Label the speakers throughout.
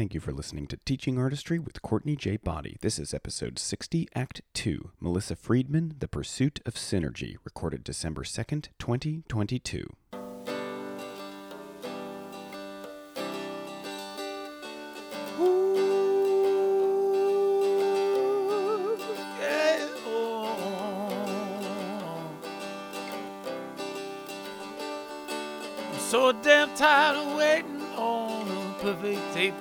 Speaker 1: Thank you for listening to Teaching Artistry with Courtney J. Boddie. This is episode 60, Act 2 Melissa Friedman, The Pursuit of Synergy, recorded December 2nd, 2022.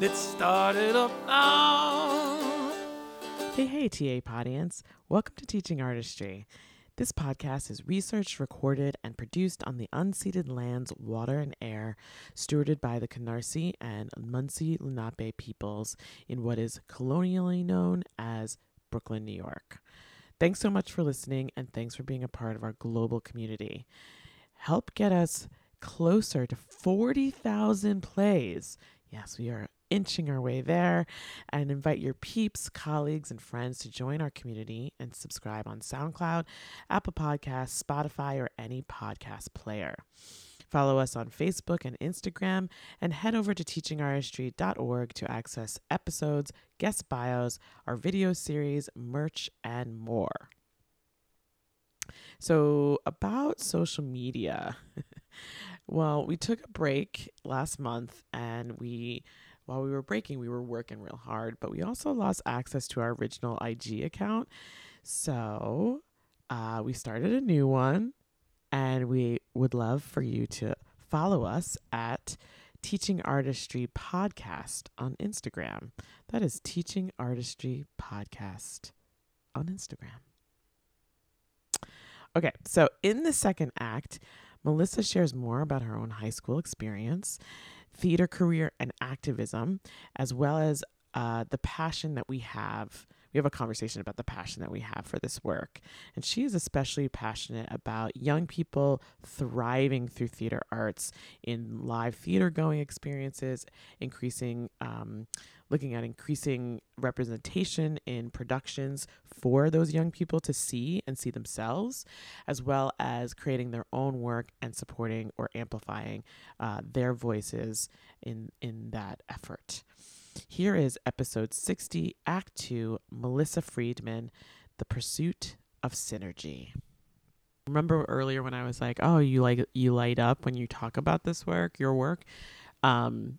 Speaker 2: Let's start it up now.
Speaker 3: Hey, hey, TA PODience. Welcome to Teaching Artistry. This podcast is researched, recorded, and produced on the unceded lands, water, and air stewarded by the Canarsie and Munsee Lenape peoples in what is colonially known as Brooklyn, New York. Thanks so much for listening, and thanks for being a part of our global community. Help get us closer to 40,000 plays. Yes, we are inching our way there and invite your peeps, colleagues, and friends to join our community and subscribe on SoundCloud, Apple Podcasts, Spotify, or any podcast player. Follow us on Facebook and Instagram, and head over to teachingartistry.org to access episodes, guest bios, our video series, merch, and more. So, about social media. well, we took a break last month and we while we were breaking, we were working real hard, but we also lost access to our original IG account. So, uh, we started a new one and we would love for you to follow us at Teaching Artistry Podcast on Instagram. That is Teaching Artistry Podcast on Instagram. Okay, so in the second act, Melissa shares more about her own high school experience, theater career, and activism, as well as uh, the passion that we have. We have a conversation about the passion that we have for this work. And she is especially passionate about young people thriving through theater arts in live theater going experiences, increasing um, looking at increasing representation in productions for those young people to see and see themselves, as well as creating their own work and supporting or amplifying uh, their voices in, in that effort. Here is episode 60, Act 2 Melissa Friedman, The Pursuit of Synergy. Remember earlier when I was like, "Oh, you like you light up when you talk about this work, your work." Um,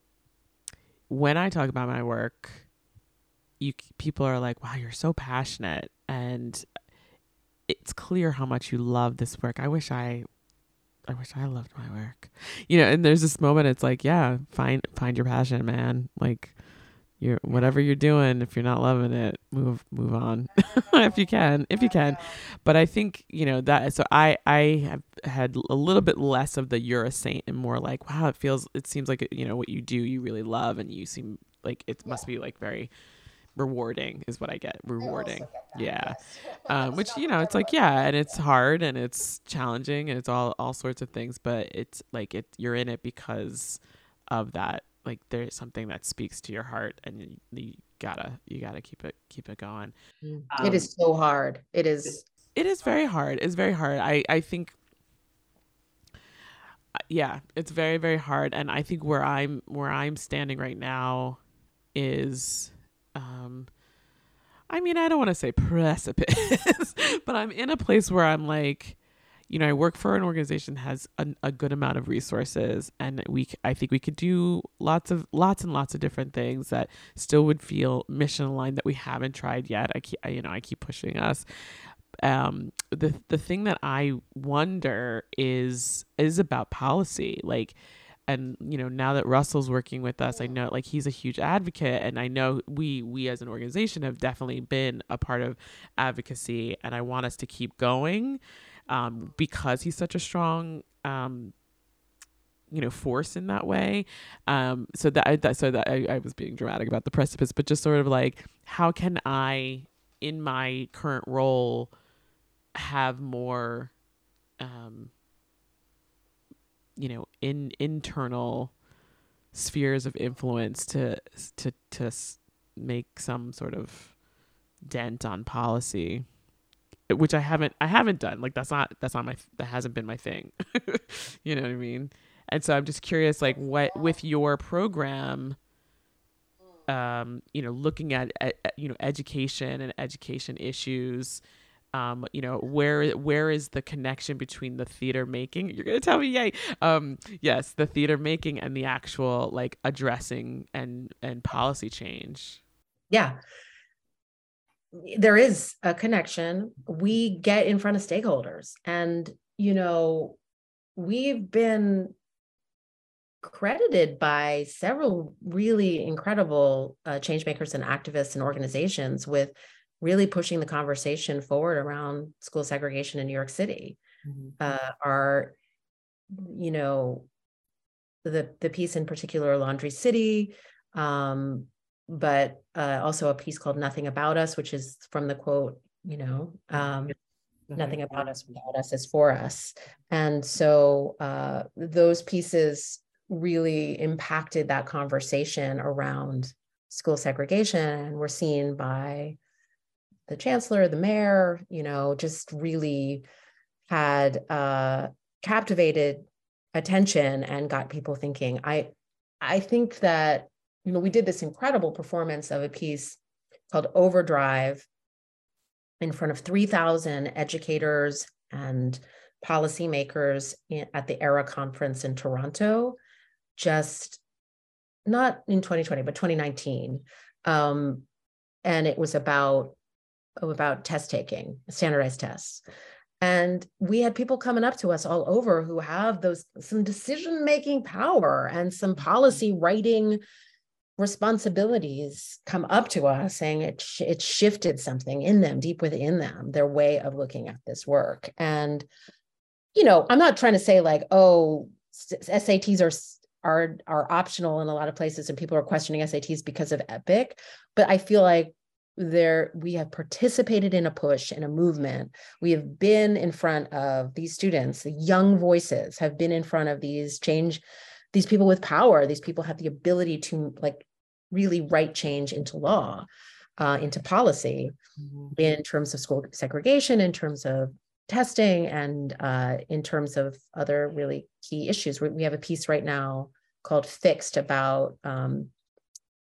Speaker 3: when I talk about my work, you people are like, "Wow, you're so passionate," and it's clear how much you love this work. I wish I, I wish I loved my work, you know. And there's this moment. It's like, yeah, find find your passion, man. Like, you're whatever you're doing. If you're not loving it, move move on, if you can, if you can. But I think you know that. So I I have had a little bit less of the you're a saint and more like, wow, it feels. It seems like you know what you do, you really love, and you seem like it must be like very rewarding is what I get. Rewarding. Yeah. Um, which, you know, it's like, yeah, and it's hard and it's challenging and it's all, all sorts of things, but it's like it, you're in it because of that. Like there's something that speaks to your heart and you, you gotta, you gotta keep it, keep it going.
Speaker 4: Um, it is so hard. It is.
Speaker 3: It is very hard. It's very hard. I, I think yeah, it's very, very hard. And I think where I'm, where I'm standing right now is, um I mean, I don't want to say precipice, but I'm in a place where I'm like, you know, I work for an organization that has a, a, good amount of resources, and we, I think we could do lots of, lots and lots of different things that still would feel mission aligned that we haven't tried yet. I keep, I, you know, I keep pushing us. Um, the the thing that I wonder is is about policy, like and you know now that russell's working with us i know like he's a huge advocate and i know we we as an organization have definitely been a part of advocacy and i want us to keep going um, because he's such a strong um, you know force in that way. Um, so that, I, that so that I, I was being dramatic about the precipice but just sort of like how can i in my current role have more um, you know in internal spheres of influence to to to make some sort of dent on policy which I haven't I haven't done like that's not that's not my that hasn't been my thing you know what I mean and so I'm just curious like what with your program um you know looking at, at you know education and education issues um, you know, where where is the connection between the theater making? You're gonna tell me, yay! Um, yes, the theater making and the actual like addressing and and policy change.
Speaker 4: Yeah, there is a connection. We get in front of stakeholders, and you know, we've been credited by several really incredible uh, change makers and activists and organizations with really pushing the conversation forward around school segregation in New York City. Mm-hmm. Uh, are, you know, the the piece in particular, Laundry City, um, but uh, also a piece called "Nothing About Us," which is from the quote, you know, um, "Nothing about us. Without us is for us," and so uh, those pieces really impacted that conversation around school segregation. And were seen by the chancellor, the mayor, you know, just really had uh, captivated attention and got people thinking. I I think that you know we did this incredible performance of a piece called Overdrive in front of 3,000 educators and policymakers in, at the ERA conference in Toronto, just not in 2020, but 2019. Um, and it was about about test taking, standardized tests. And we had people coming up to us all over who have those some decision making power and some policy writing responsibilities come up to us saying it it shifted something in them deep within them their way of looking at this work. And you know i'm not trying to say like oh SATs are are are optional in a lot of places and people are questioning SATs because of epic but i feel like there we have participated in a push in a movement. We have been in front of these students. The young voices have been in front of these change these people with power. These people have the ability to like really write change into law uh, into policy mm-hmm. in terms of school segregation in terms of testing and uh, in terms of other really key issues we, we have a piece right now called fixed about um,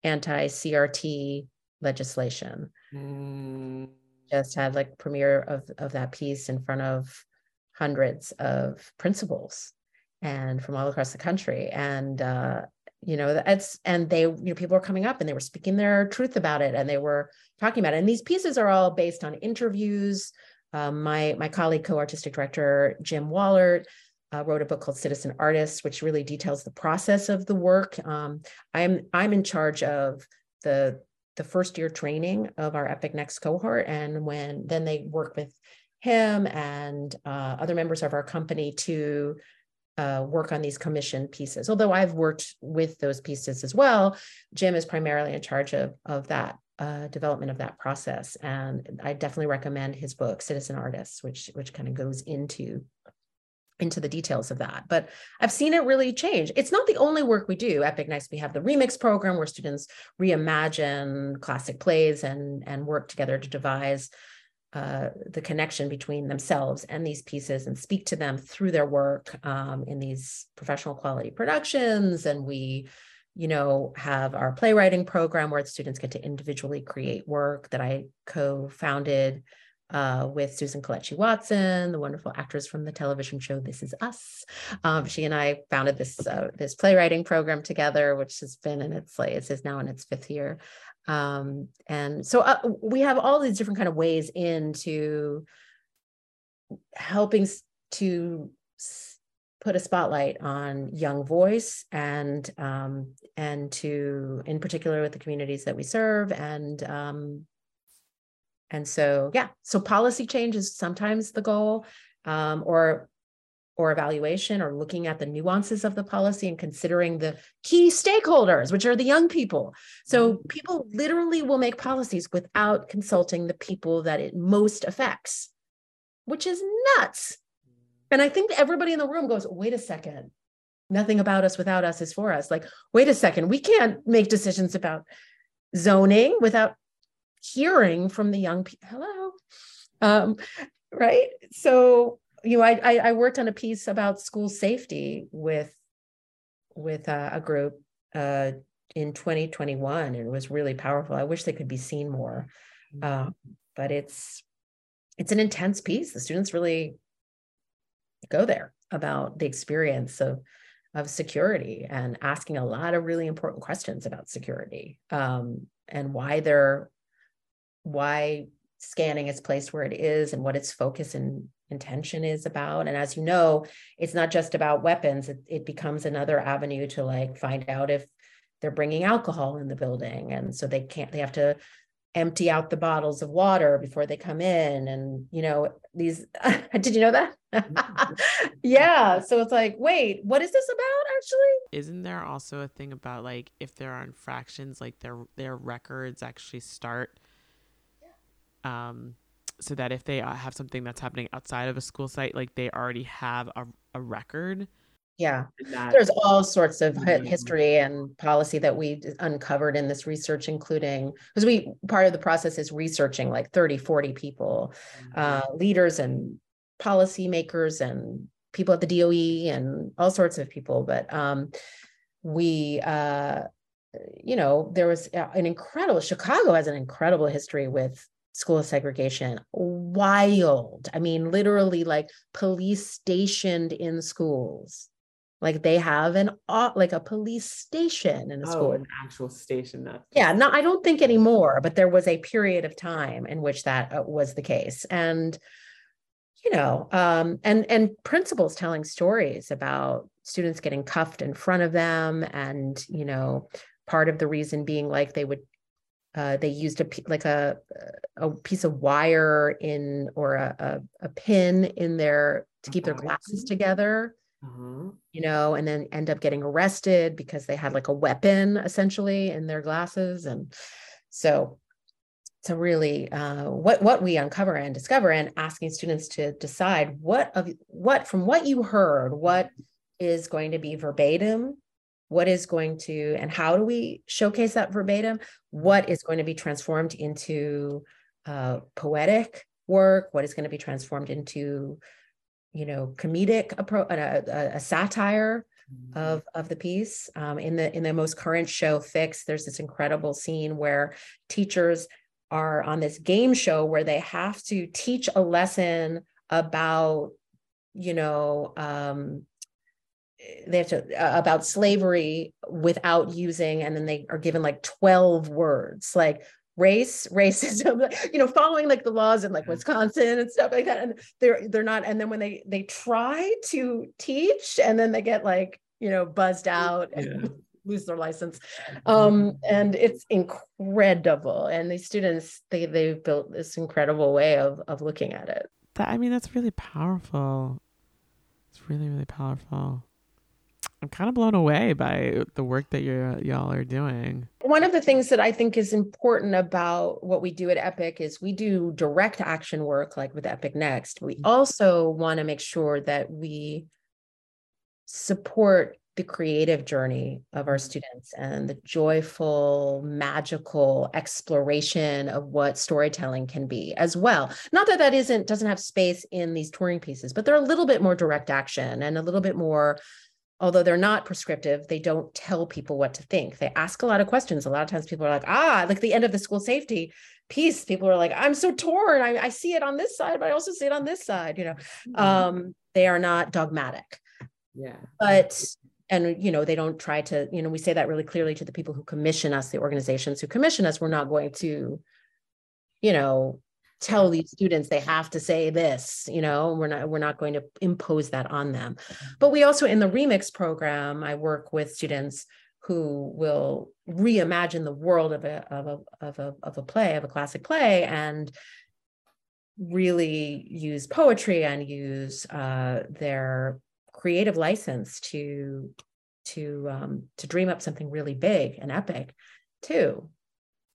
Speaker 4: anti-crt legislation. Mm. Just had like premiere of, of that piece in front of hundreds of principals and from all across the country. And uh, you know, that's and they, you know, people were coming up and they were speaking their truth about it and they were talking about it. And these pieces are all based on interviews. Um, my my colleague, co-artistic director Jim Wallert, uh, wrote a book called Citizen Artists, which really details the process of the work. Um, I'm I'm in charge of the the first year training of our Epic Next cohort. And when then they work with him and uh, other members of our company to uh, work on these commission pieces. Although I've worked with those pieces as well, Jim is primarily in charge of, of that uh, development of that process. And I definitely recommend his book, Citizen Artists, which which kind of goes into into the details of that. But I've seen it really change. It's not the only work we do. At Epic Next, we have the remix program where students reimagine classic plays and, and work together to devise uh, the connection between themselves and these pieces and speak to them through their work um, in these professional quality productions. And we, you know, have our playwriting program where students get to individually create work that I co-founded uh, with Susan Kelechi Watson, the wonderful actress from the television show This Is Us. Um, she and I founded this uh, this playwriting program together, which has been in its like it is now in its fifth year. Um, and so uh, we have all these different kind of ways into helping to put a spotlight on young voice and um, and to in particular with the communities that we serve and um, and so yeah so policy change is sometimes the goal um, or or evaluation or looking at the nuances of the policy and considering the key stakeholders which are the young people so mm-hmm. people literally will make policies without consulting the people that it most affects which is nuts and I think everybody in the room goes, wait a second, nothing about us without us is for us. Like, wait a second, we can't make decisions about zoning without hearing from the young people. Hello. Um, right. So, you know, I, I, I worked on a piece about school safety with with uh, a group uh, in 2021 and it was really powerful. I wish they could be seen more. Uh, but it's it's an intense piece. The students really go there about the experience of of security and asking a lot of really important questions about security um, and why they're why scanning is placed where it is and what its focus and intention is about. And as you know it's not just about weapons. It, it becomes another avenue to like find out if they're bringing alcohol in the building. And so they can't they have to empty out the bottles of water before they come in. And you know these did you know that? Yeah. So it's like wait what is this about actually?
Speaker 3: Isn't there also a thing about like if there are infractions like their their records actually start yeah. um so that if they uh, have something that's happening outside of a school site like they already have a, a record
Speaker 4: yeah, there's all sorts of history and policy that we uncovered in this research, including because we part of the process is researching like 30, 40 people, mm-hmm. uh, leaders and policymakers and people at the DOE and all sorts of people. But um, we, uh, you know, there was uh, an incredible, Chicago has an incredible history with school segregation. Wild. I mean literally like police stationed in schools. Like they have an like a police station in a oh, school
Speaker 3: an actual station that
Speaker 4: yeah no i don't think anymore but there was a period of time in which that uh, was the case. And you know um, and and principals telling stories about students getting cuffed in front of them and you know part of the reason being like they would uh, they used a like a a piece of wire in or a, a, a pin in their to keep their glasses together uh-huh. you know, and then end up getting arrested because they had like a weapon essentially in their glasses. And so to really uh, what what we uncover and discover and asking students to decide what of what from what you heard what is going to be verbatim what is going to and how do we showcase that verbatim? What is going to be transformed into uh, poetic work? What is going to be transformed into you know comedic approach a, a, a, satire mm-hmm. of of the piece? Um, in the in the most current show fix there's this incredible scene where teachers are on this game show where they have to teach a lesson about you know um, they have to uh, about slavery without using and then they are given like 12 words like race racism you know following like the laws in like wisconsin and stuff like that and they're they're not and then when they they try to teach and then they get like you know buzzed out and yeah. lose their license. Um and it's incredible and these students they they've built this incredible way of of looking at it.
Speaker 3: That i mean that's really powerful. It's really really powerful I'm kind of blown away by the work that you y'all are doing.
Speaker 4: One of the things that I think is important about what we do at Epic is we do direct action work like with Epic Next. We mm-hmm. also want to make sure that we support the creative journey of our students and the joyful, magical exploration of what storytelling can be as well. Not that that isn't doesn't have space in these touring pieces, but they're a little bit more direct action and a little bit more although they're not prescriptive, they don't tell people what to think. They ask a lot of questions. A lot of times people are like, ah, like the end of the school safety piece people are like i'm so torn I, I see it on this side but i also see it on this side you know mm-hmm. um they are not dogmatic
Speaker 3: yeah
Speaker 4: but and you know they don't try to you know we say that really clearly to the people who commission us the organizations who commission us we're not going to you know tell these students they have to say this you know we're not we're not going to impose that on them. Mm-hmm. but we also in the remix program i work with students who will reimagine the world of a of a of a of a play of a classic play and really use poetry and use uh, their creative license to to um, to dream up something really big and epic too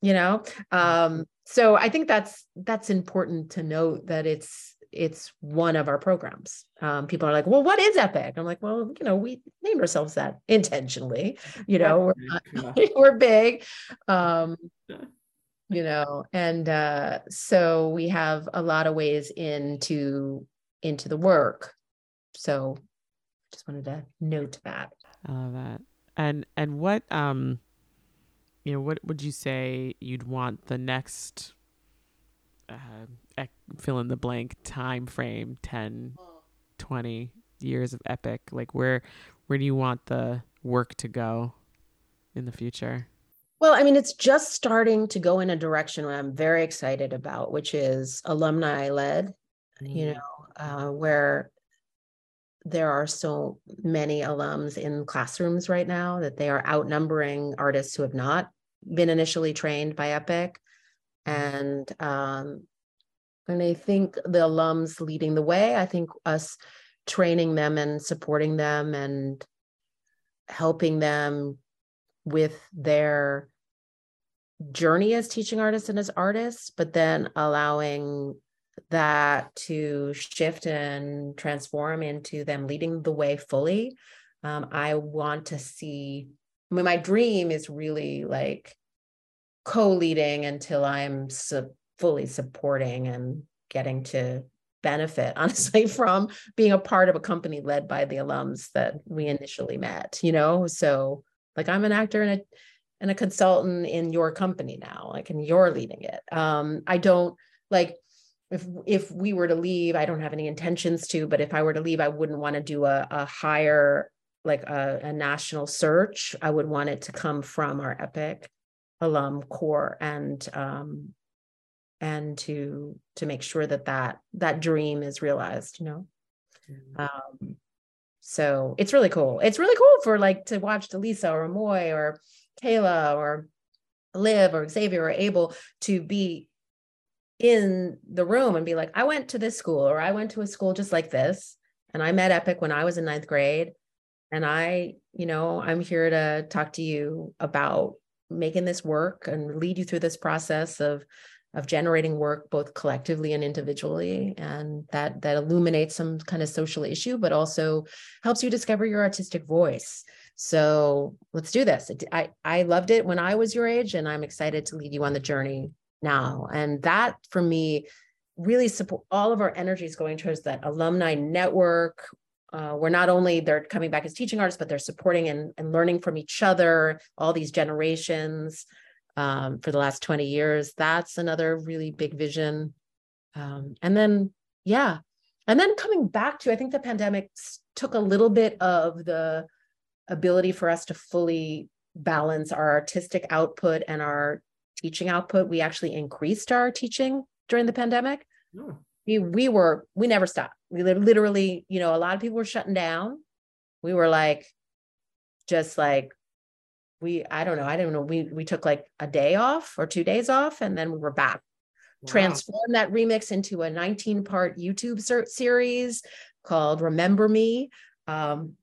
Speaker 4: you know? Um, so i think that's that's important to note that it's it's one of our programs. Um, people are like, well, what is Epic? I'm like, well, you know, we named ourselves that intentionally. You know, we're, not, we're big. Um, you know, and uh, so we have a lot of ways into into the work. So just wanted to note that.
Speaker 3: I love that. And and what um you know, what would you say you'd want the next uh, fill in the blank time frame 10 20 years of epic like where where do you want the work to go in the future
Speaker 4: well i mean it's just starting to go in a direction i'm very excited about which is alumni led mm. you know uh, where there are so many alums in classrooms right now that they are outnumbering artists who have not been initially trained by epic and um, and I think the alums leading the way. I think us training them and supporting them and helping them with their journey as teaching artists and as artists, but then allowing that to shift and transform into them leading the way fully. Um, I want to see, I mean, my dream is really like co-leading until I'm su- fully supporting and getting to benefit honestly from being a part of a company led by the alums that we initially met you know so like i'm an actor and a and a consultant in your company now like and you're leading it um i don't like if if we were to leave i don't have any intentions to but if i were to leave i wouldn't want to do a, a higher like a, a national search. I would want it to come from our epic alum core and um, and to to make sure that that that dream is realized you know? Mm-hmm. um, so it's really cool. It's really cool for like to watch delisa or amoy or kayla or liv or xavier or able to be in the room and be like i went to this school or i went to a school just like this and i met epic when i was in ninth grade and i you know i'm here to talk to you about making this work and lead you through this process of of generating work both collectively and individually and that that illuminates some kind of social issue but also helps you discover your artistic voice. So let's do this. I i loved it when i was your age and i'm excited to lead you on the journey now and that for me really support all of our energies going towards that alumni network uh, we're not only they're coming back as teaching artists, but they're supporting and, and learning from each other, all these generations um, for the last 20 years. That's another really big vision. Um, and then, yeah. And then coming back to, I think the pandemic took a little bit of the ability for us to fully balance our artistic output and our teaching output. We actually increased our teaching during the pandemic. Oh we we were we never stopped. We literally, you know, a lot of people were shutting down. We were like, just like we I don't know I don't know we we took like a day off or two days off and then we were back. Wow. Transformed that remix into a 19 part YouTube ser- series called Remember Me. Um,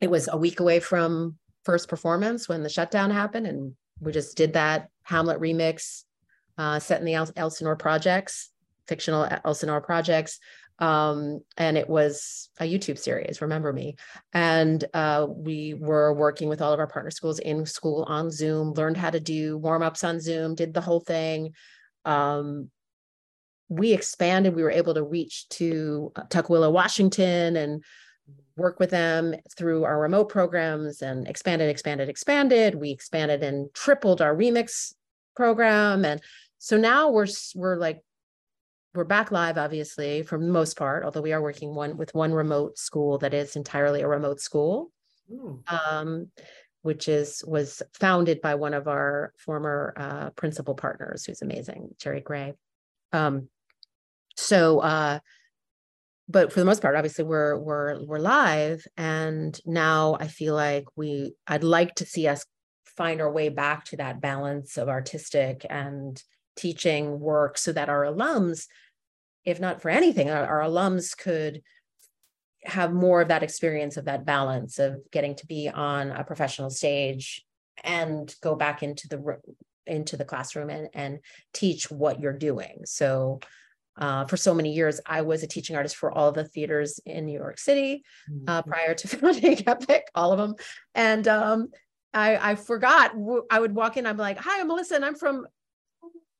Speaker 4: it was a week away from first performance when the shutdown happened, and we just did that Hamlet remix uh, set in the El- Elsinore projects fictional Elsinore projects. Um, and it was a YouTube series, Remember Me. And uh, we were working with all of our partner schools in school on Zoom, learned how to do warm ups on Zoom, did the whole thing. Um, we expanded, we were able to reach to Tukwila, Washington, and work with them through our remote programs and expanded, expanded, expanded. We expanded and tripled our remix program. And so now we're we're like we're back live obviously for the most part although we are working one with one remote school that is entirely a remote school. Um, which is was founded by one of our former uh, principal partners who's amazing jerry gray. Um, so uh, but for the most part obviously we're we're we're live and now i feel like we i'd like to see us find our way back to that balance of artistic and teaching work so that our alums if not for anything our, our alums could have more of that experience of that balance of getting to be on a professional stage and go back into the into the classroom and, and teach what you're doing. So uh, for so many years, I was a teaching artist for all the theaters in New York City uh, mm-hmm. prior to founding Epic, all of them. And um, I, I forgot, I would walk in, I'm like, hi, I'm Melissa, and I'm from,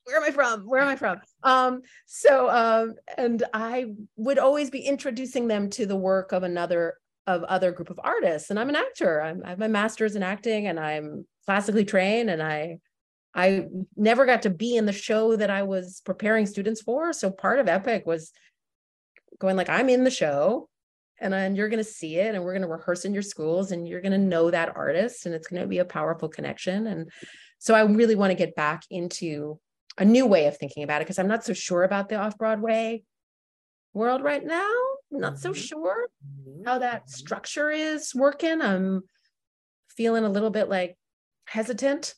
Speaker 4: where am I from? Where am I from? Um, so, um, and I would always be introducing them to the work of another, of other group of artists. And I'm an actor. I'm, I have my master's in acting and I'm classically trained and I I never got to be in the show that I was preparing students for. So part of Epic was going like, I'm in the show and then you're going to see it and we're going to rehearse in your schools and you're going to know that artist and it's going to be a powerful connection. And so I really want to get back into a new way of thinking about it because I'm not so sure about the off Broadway world right now. I'm not so mm-hmm. sure how that structure is working. I'm feeling a little bit like hesitant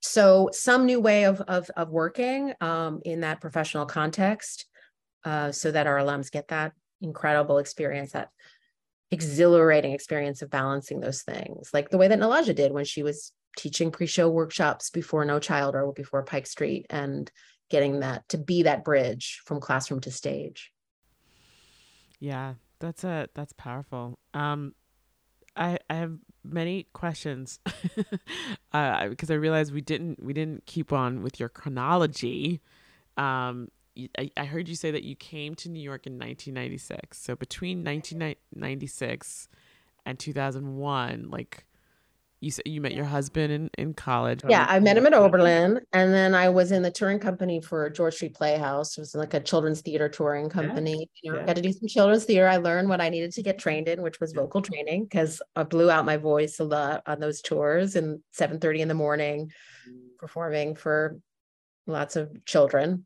Speaker 4: so some new way of of, of working um, in that professional context uh, so that our alums get that incredible experience that exhilarating experience of balancing those things like the way that Nilaja did when she was teaching pre-show workshops before no child or before pike street and getting that to be that bridge from classroom to stage.
Speaker 3: Yeah that's a that's powerful. Um I, I have many questions uh, because I realized we didn't we didn't keep on with your chronology. Um, I, I heard you say that you came to New York in 1996. So between 1996 and 2001, like you said you met your husband in, in college.
Speaker 4: Yeah, I met him at Oberlin. And then I was in the touring company for George Street Playhouse. It was like a children's theater touring company. Yeah. You know, yeah. got to do some children's theater. I learned what I needed to get trained in, which was vocal training, because I blew out my voice a lot on those tours and 7 30 in the morning, performing for lots of children.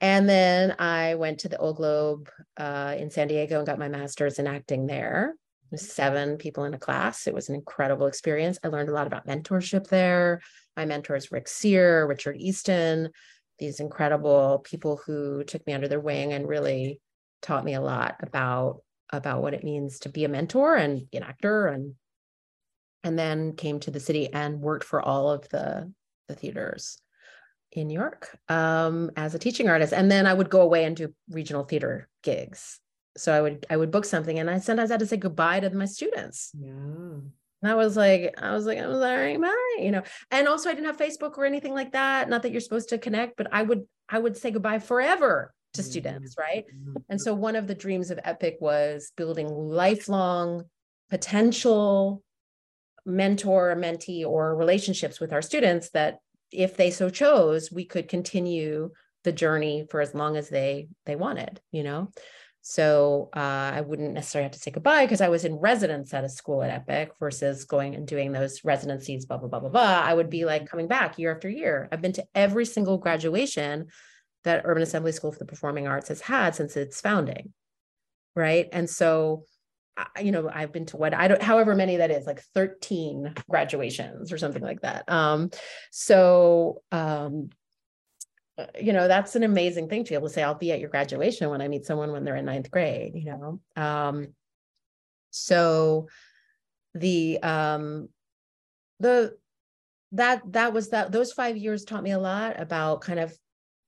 Speaker 4: And then I went to the Old Globe uh, in San Diego and got my master's in acting there seven people in a class. It was an incredible experience. I learned a lot about mentorship there. My mentors, Rick Seer, Richard Easton, these incredible people who took me under their wing and really taught me a lot about about what it means to be a mentor and be an actor and and then came to the city and worked for all of the the theaters in New York um, as a teaching artist. And then I would go away and do regional theater gigs so I would I would book something and I sometimes had to say goodbye to my students. Yeah. And I was like, I was like, I'm sorry, bye, you know. And also I didn't have Facebook or anything like that. Not that you're supposed to connect, but I would I would say goodbye forever to mm-hmm. students, right? Mm-hmm. And so one of the dreams of Epic was building lifelong potential mentor, mentee, or relationships with our students that if they so chose, we could continue the journey for as long as they they wanted, you know. So uh, I wouldn't necessarily have to say goodbye because I was in residence at a school at Epic versus going and doing those residencies, blah, blah, blah, blah, blah. I would be like coming back year after year. I've been to every single graduation that Urban Assembly School for the Performing Arts has had since its founding. Right. And so, you know, I've been to what I don't, however many that is, like 13 graduations or something like that. Um, so, um, you know that's an amazing thing to be able to say i'll be at your graduation when i meet someone when they're in ninth grade you know? Um so the um the that that was that those five years taught me a lot about kind of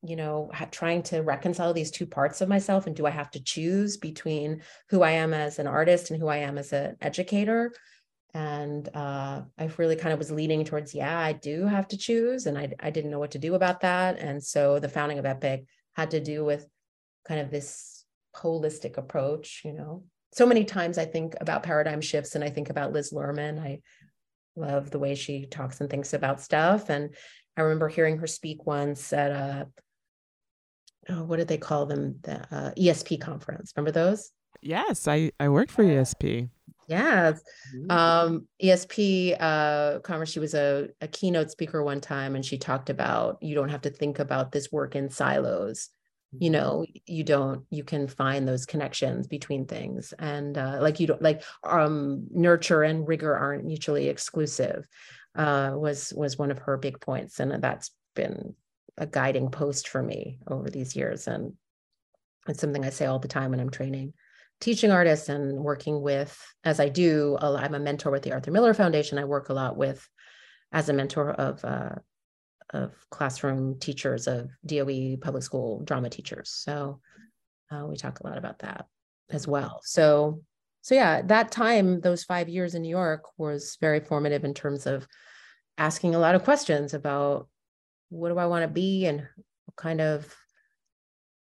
Speaker 4: you know trying to reconcile these two parts of myself and do i have to choose between who i am as an artist and who i am as an educator and uh, I really kind of was leaning towards, yeah, I do have to choose, and I I didn't know what to do about that, and so the founding of Epic had to do with kind of this holistic approach. You know, so many times I think about paradigm shifts, and I think about Liz Lerman. I love the way she talks and thinks about stuff, and I remember hearing her speak once at a oh, what did they call them? The uh, ESP conference. Remember those?
Speaker 3: Yes, I I worked for ESP.
Speaker 4: Yes. Um, ESP uh, conference, she was a, a keynote speaker one time and she talked about you don't have to think about this work in silos. You
Speaker 3: Mm-hmm.
Speaker 4: know, you don't, you can find those connections between things. And uh, like you don't like um nurture and rigor aren't mutually exclusive, uh, was was one of her big points. And that's been a guiding post for me over these years. And it's something I say all the time when I'm training teaching artists and working with, as I do, I'm a mentor with the Arthur Miller Foundation. I work a lot with, as a mentor of uh, of classroom teachers of DOE public school drama teachers. So uh, we talk a lot about that as well. So so yeah, that time, those five years in New York was very formative in terms of asking a lot of questions about what do I want to be and what kind of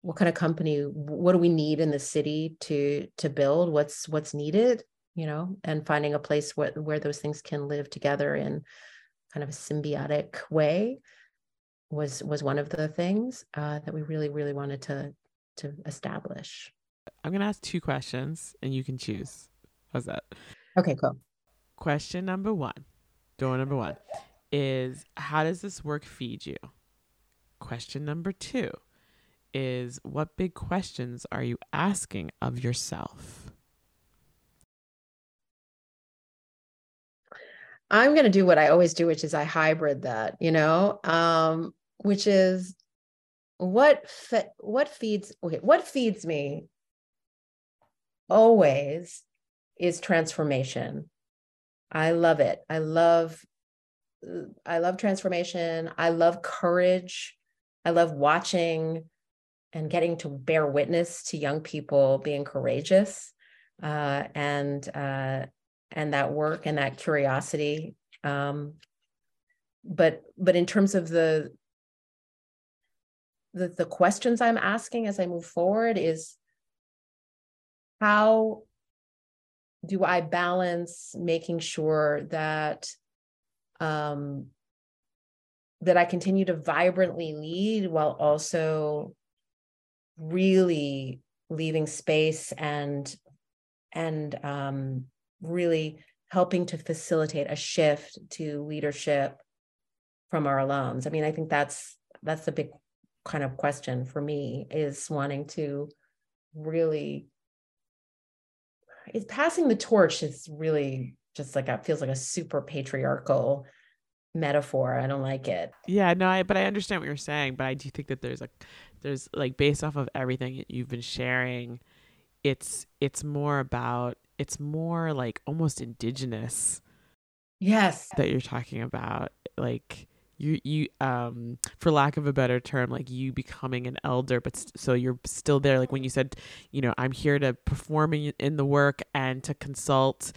Speaker 4: what kind of company what do we need in the city to to build what's what's needed you know and finding a place where, where those things can live together in kind of a symbiotic way was was one of the things uh, that we really really wanted to to establish
Speaker 3: I'm gonna ask two questions and you can choose. How's that?
Speaker 4: okay cool
Speaker 3: Question number one, door number one, is how does this work feed you? Question number two is what big questions are you asking of yourself?
Speaker 4: i'm going to do what i always do which is i hybrid that you know um which is what fe- what feeds okay what feeds me always is transformation. I love it. I love i love transformation. I love courage. I love watching and getting to bear witness to young people being courageous uh, and uh, and that work and that curiosity um, but but in terms of the the the questions i'm asking as i move forward is how do i balance making sure that um that i continue to vibrantly lead while also really leaving space and and um really helping to facilitate a shift to leadership from our alums. I mean i think that's that's a big kind of question for me is wanting to really is passing the torch is really just like it feels like a super patriarchal metaphor i don't like it.
Speaker 3: Yeah, no, I but I understand what you're saying, but I do think that there's a there's like based off of everything you've been sharing, it's it's more about it's more like almost indigenous
Speaker 4: yes.
Speaker 3: that you're talking about like you you um for lack of a better term like you becoming an elder but st- so you're still there like when you said you know i'm here to perform in, in the work and to consult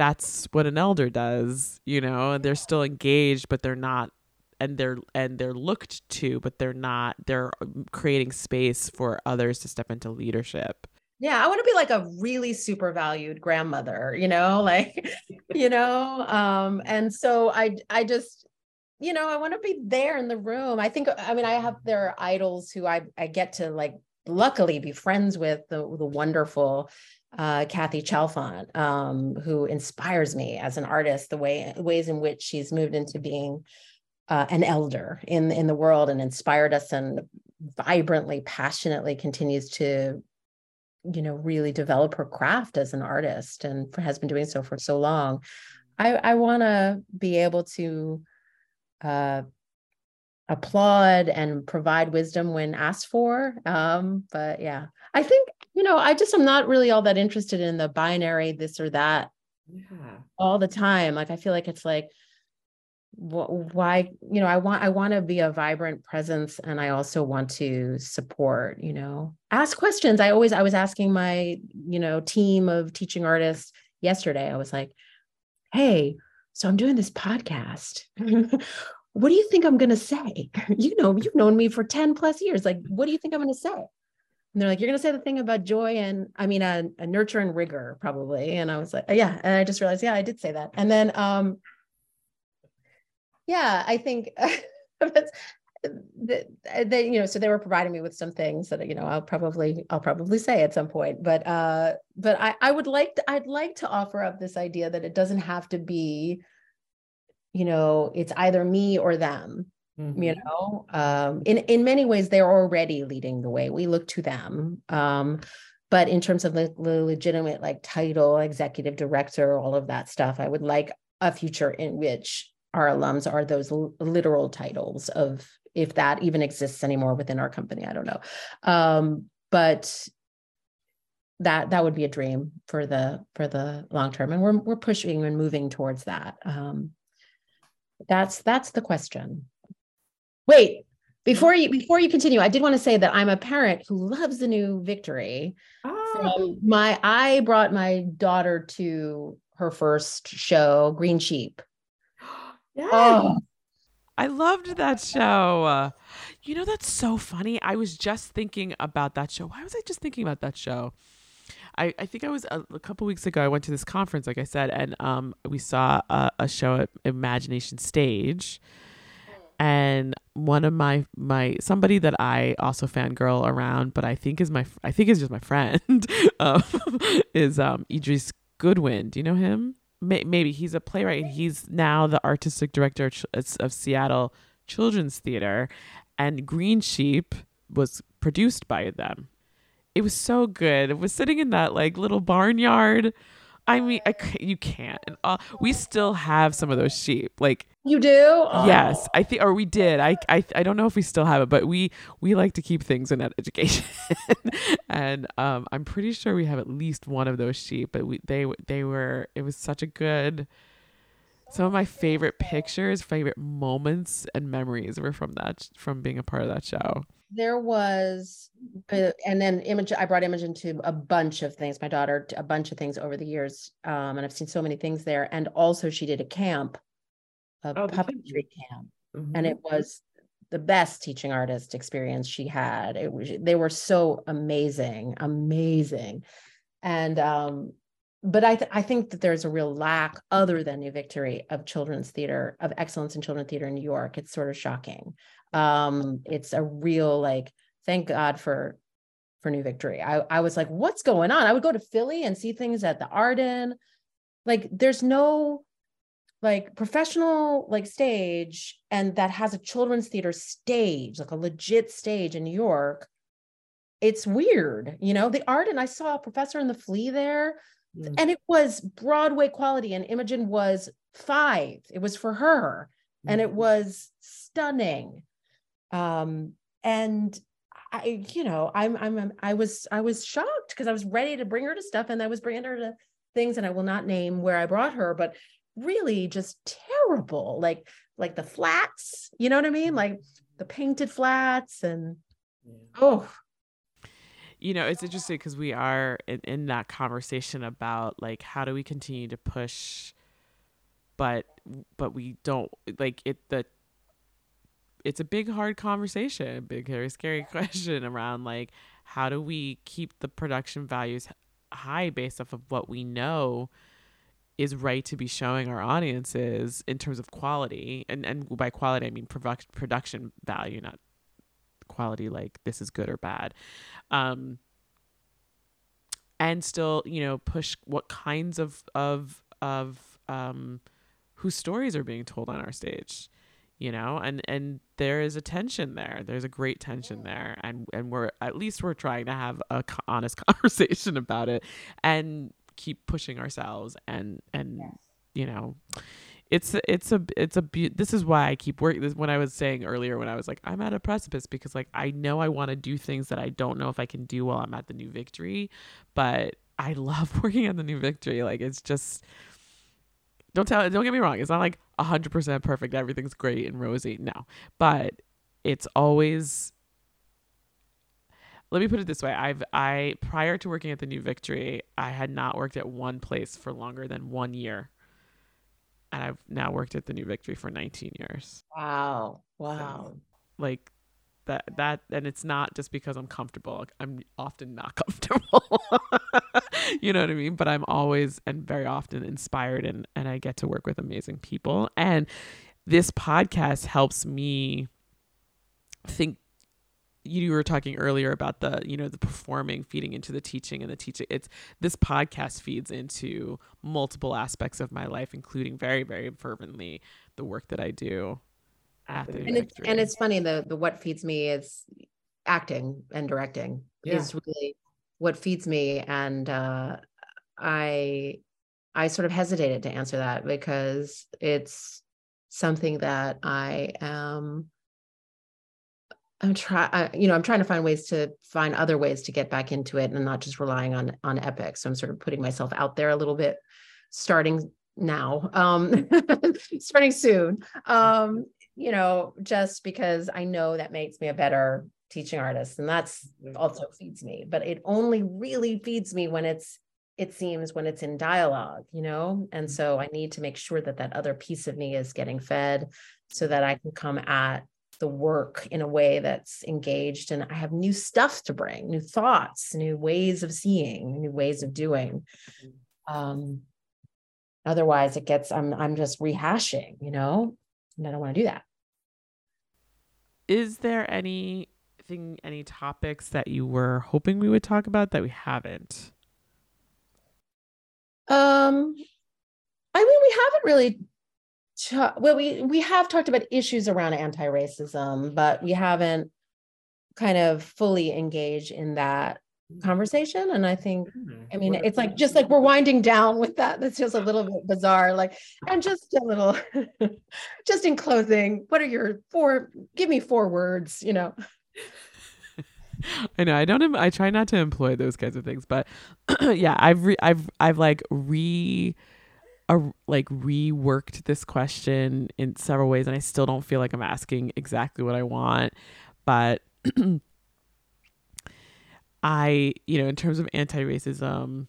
Speaker 3: that's what an elder does you know they're still engaged but they're not and they're and they're looked to but they're not they're um, creating space for others to step into leadership.
Speaker 4: Yeah i want to be like a really super valued grandmother you know like you know um and so i i just you know i want to be there in the room. I think i mean i have there are idols who i i get to like luckily be friends with the the wonderful uh, Kathy Chalfant, um, who inspires me as an artist, the way ways in which she's moved into being uh, an elder in in the world and inspired us and vibrantly, passionately continues to, you know, really develop her craft as an artist and has been doing so for so long. I I want to be able to uh, applaud and provide wisdom when asked for. Um, but yeah, I think you know, I just am not really all that interested in the binary this or that
Speaker 3: yeah.
Speaker 4: all the time. Like I feel like it's like wh- why you know i want i want to be a vibrant presence and i also want to support you know. Ask questions. I always i was asking my you know team of teaching artists yesterday i was like hey so i'm doing this podcast. What do you think i'm going to say? You know you've known me for 10 plus years. Like what do you think i'm going to say and they're like, you're going to say the thing about joy and I mean, a, a nurture and rigor probably. And I was like, yeah. And I just realized, yeah, I did say that. And then, um, yeah, I think, that's that they, you know, so they were providing me with some things that you know I'll probably I'll probably say at some point, but uh, but I I would like to I'd like to offer up this idea that it doesn't have to be, you know, it's either me or them. Mm-hmm. You know, um, in in many ways they're already leading the way. We look to them. Um, but in terms of the, the legitimate like title, executive director, all of that stuff, I would like a future in which our alums are those l- literal titles of if that even exists anymore within our company i don't know um, but that that would be a dream for the for the long term and we're we're pushing and moving towards that um, that's that's the question wait before you before you continue i did want to say that i'm a parent who loves the new victory oh. my i brought my daughter to her first show green sheep
Speaker 3: yes. oh I loved that show. You know, that's so funny. I was just thinking about that show. Why was I just thinking about that show? I, I think I was a, a couple weeks ago. I went to this conference, like I said, and um, we saw a, a show at Imagination Stage, and one of my my somebody that I also fangirl around, but I think is my I think is just my friend, um, is um, Idris Goodwin. Do you know him? may, maybe he's a playwright. He's now the artistic director of Seattle Children's Theater, and Green Sheep was produced by them. It was so good. It was sitting in that like little barnyard. I mean, I, you can't. And uh, we still have some of those sheep. Like
Speaker 4: you do?
Speaker 3: Oh. Yes, I think, or we did. I, I, I don't know if we still have it, but we, we like to keep things in that education, and um, I'm pretty sure we have at least one of those sheep. But we, they, they were. It was such a good. Some of my favorite pictures, favorite moments, and memories were from that, from being a part of that show.
Speaker 4: There was, uh, and then image. I brought Imogen to a bunch of things. My daughter, a bunch of things over the years, um, and I've seen so many things there. And also, she did a camp a oh, puppetry camp, mm-hmm. and it was the best teaching artist experience she had. It was they were so amazing, amazing, and um, but I th- I think that there's a real lack other than New Victory of children's theater of excellence in children's theater in New York. It's sort of shocking. Um, it's a real like thank God for for New Victory. I I was like, what's going on? I would go to Philly and see things at the Arden. Like there's no like professional like stage and that has a children's theater stage like a legit stage in new york it's weird you know the Arden i saw a professor in the flea there mm. and it was broadway quality and imogen was five it was for her mm. and it mm-hmm. was stunning um and i you know i'm i'm i was i was shocked because i was ready to bring her to stuff and i was bringing her to things and i will not name where i brought her but really just terrible like like the flats you know what i mean? Like the painted flats and oh.
Speaker 3: You know it's interesting because we are in, in that conversation about like how do we continue to push but but we don't like it the it's a big hard conversation big very scary question around like how do we keep the production values high based off of what we know is right to be showing our audiences in terms of quality? And and by quality I mean product, production value not quality like this is good or bad. Um and still you know push what kinds of of of um whose stories are being told on our stage you know and and there is a tension there there's a great tension there and and we're at least we're trying to have a honest conversation about it and keep pushing ourselves and and yes. you know it's a, it's a it's a this is why I keep working this when I was saying earlier when I was like I'm at a precipice because like I know I want to do things that I don't know if I can do while I'm at the new victory but I love working at the new victory like it's just don't tell don't get me wrong it's not like 100% perfect everything's great and rosy no. But it's always let me put it this way i've i prior to working at the new victory i had not worked at one place for longer than one year. And i've now worked at the new victory for 19 years.
Speaker 4: Wow wow. so,
Speaker 3: like that that and it's not just because i'm comfortable. I'm often not comfortable. You know what i mean? But i'm always and very often inspired and and i get to work with amazing people. And this podcast helps me think you were talking earlier about the you know the performing feeding into the teaching and the teaching. It's this podcast feeds into multiple aspects of my life including very very fervently the work that i do
Speaker 4: the and it's, and it's funny the the what feeds me is acting and directing yeah. is really what feeds me and uh i i sort of hesitated to answer that because it's something that i am I'm trying, you know, I'm trying to find ways to find other ways to get back into it and not just relying on on Epic. So I'm sort of putting myself out there a little bit, starting now, um, starting soon. Um, you know, just because I know that makes me a better teaching artist, and that's also feeds me. But it only really feeds me when it's it seems when it's in dialogue, you know. And mm-hmm. so I need to make sure that that other piece of me is getting fed, so that I can come at the work in a way that's engaged and I have new stuff to bring, new thoughts, new ways of seeing, new ways of doing. Um, otherwise it gets I'm I'm just rehashing, you know, and I don't want to do that.
Speaker 3: Is there anything any topics that you were hoping we would talk about that we haven't?
Speaker 4: Um I mean we haven't really well we we have talked about issues around anti-racism but we haven't kind of fully engaged in that conversation and i think hmm. i mean it's like just like we're winding down with that that's just a little bit bizarre like and just a little just in closing what are your four give me four words you know
Speaker 3: I know I don't I try not to employ those kinds of things but yeah I've re, I've I've like re a, like reworked this question in several ways and I still don't feel like I'm asking exactly what I want but I you know in terms of anti-racism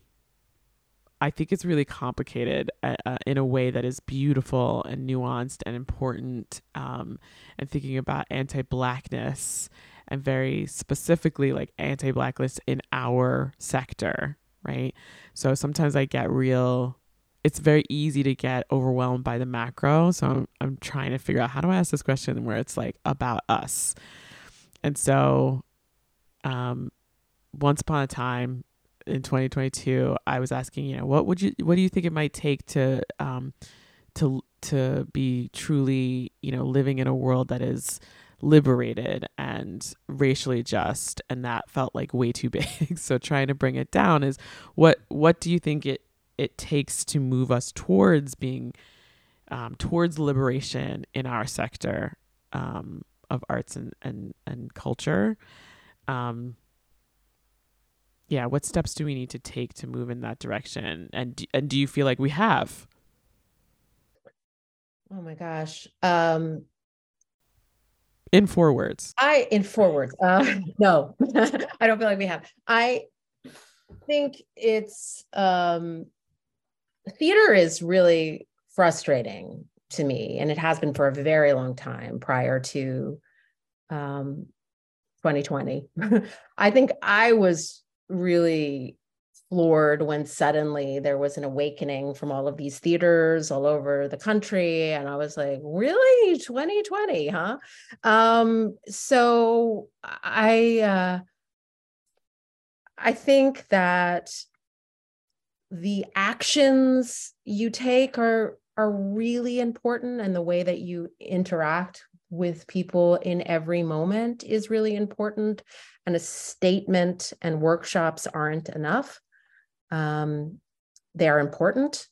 Speaker 3: I think it's really complicated uh, uh, in a way that is beautiful and nuanced and important um, and thinking about anti-blackness and very specifically like anti-blackness in our sector right so sometimes I get real it's very easy to get overwhelmed by the macro. So I'm, I'm trying to figure out how do I ask this question where it's like about us. And so, um, once upon a time in 2022, I was asking, you know, what would you, what do you think it might take to, um, to, to be truly, you know, living in a world that is liberated and racially just and that felt like way too big so trying to bring it down is what what do you think it it takes to move us towards being um, towards liberation in our sector um, of arts and and, and culture. Um, yeah, what steps do we need to take to move in that direction? And and do you feel like we have?
Speaker 4: Oh my gosh. Um,
Speaker 3: in four words.
Speaker 4: I in four words. Uh, no, I don't feel like we have. I think it's um theater is really frustrating to me and it has been for a very long time prior to um, 2020 i think i was really floored when suddenly there was an awakening from all of these theaters all over the country and i was like really? 2020 huh? Um, so i uh, i think that the actions you take are are really important and the way that you interact with people in every moment is really important and a statement and workshops aren't enough. Um, they are important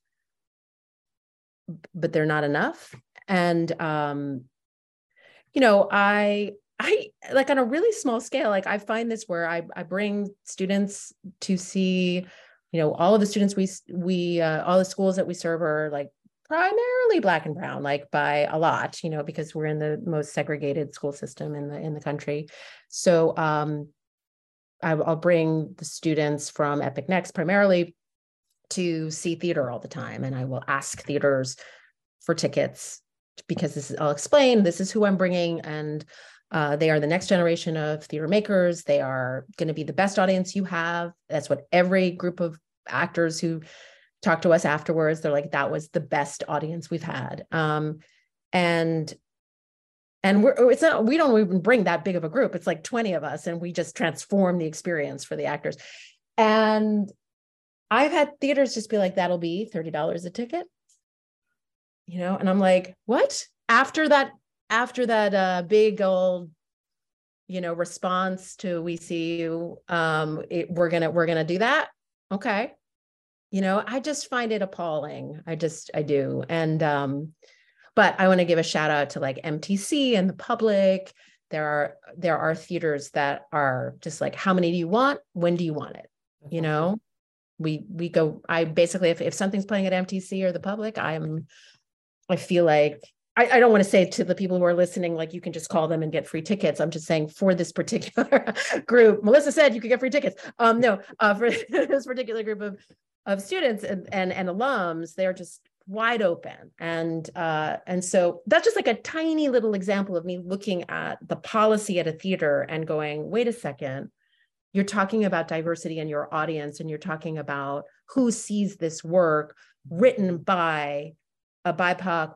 Speaker 4: but they're not enough. And um, you know i i like on a really small scale like i find this where i, I bring students to see you know all of the students we we uh, all the schools that we serve are like primarily black and brown like by a lot you know because we're in the most segregated school system in the in the country so um I, i'll bring the students from epic next primarily to see theater all the time and i will ask theaters for tickets because this is i'll explain this is who i'm bringing and uh, they are the next generation of theater makers. They are going to be the best audience you have. That's what every group of actors who talk to us afterwards, they're like, that was the best audience we've had. Um, and and we're it's not we don't even bring that big of a group. It's like 20 of us and we just transform the experience for the actors. And i've had theaters just be like that'll be $30 a ticket. You know and i'm like what? After that after that uh big old you know response to we see you um it, we're gonna we're gonna do that? Okay you know i just find it appalling. I just i do. And um but i want to give a shout out to like mtc and the public. There are there are theaters that are just like how many do you want? When do you want it? You know? We we go i basically if, if something's playing at mtc or the public i'm i feel like I, I don't want to say to the people who are listening, like you can just call them and get free tickets. I'm just saying for this particular group, Melissa said you could get free tickets. Um, no, uh, for this particular group of of students and, and, and alums, they're just wide open. And uh, and so that's just like a tiny little example of me looking at the policy at a theater and going, wait a second, you're talking about diversity in your audience and you're talking about who sees this work written by a BIPOC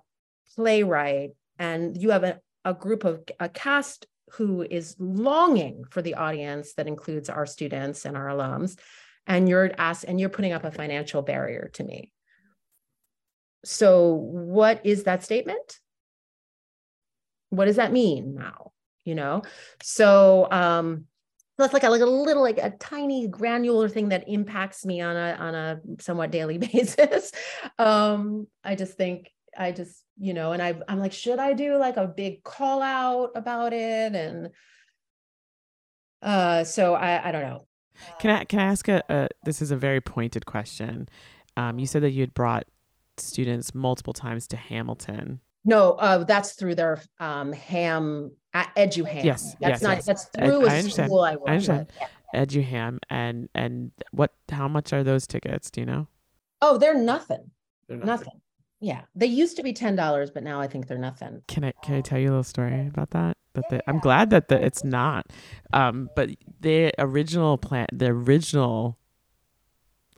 Speaker 4: playwright and you have a, a group of a cast who is longing for the audience that includes our students and our alums and you're asked and you're putting up a financial barrier to me. So what is that statement? What does that mean now? You know? So um that's like a, like a little like a tiny granular thing that impacts me on a on a somewhat daily basis. Um i just think i just you know and I, i'm like should i do like a big call out about it? And uh so i i don't know
Speaker 3: can I can I ask a, a this is a very pointed question. Um, you said that you had brought students multiple times to Hamilton.
Speaker 4: No, uh, that's through their um, ham uh, EduHam.
Speaker 3: Yes,
Speaker 4: that's
Speaker 3: yes,
Speaker 4: not.
Speaker 3: yes.
Speaker 4: That's through
Speaker 3: I
Speaker 4: a
Speaker 3: understand.
Speaker 4: school I work
Speaker 3: I understand.
Speaker 4: with. Yeah.
Speaker 3: EduHam and and what? How much are those tickets? Do you know?
Speaker 4: Oh, they're nothing.
Speaker 3: They're
Speaker 4: Nothing. Yeah, they used to be ten dollars, but now I think they're nothing.
Speaker 3: Can I can I tell you a little story about that? That I'm glad that the, it's not. Um, but the original plan, the original,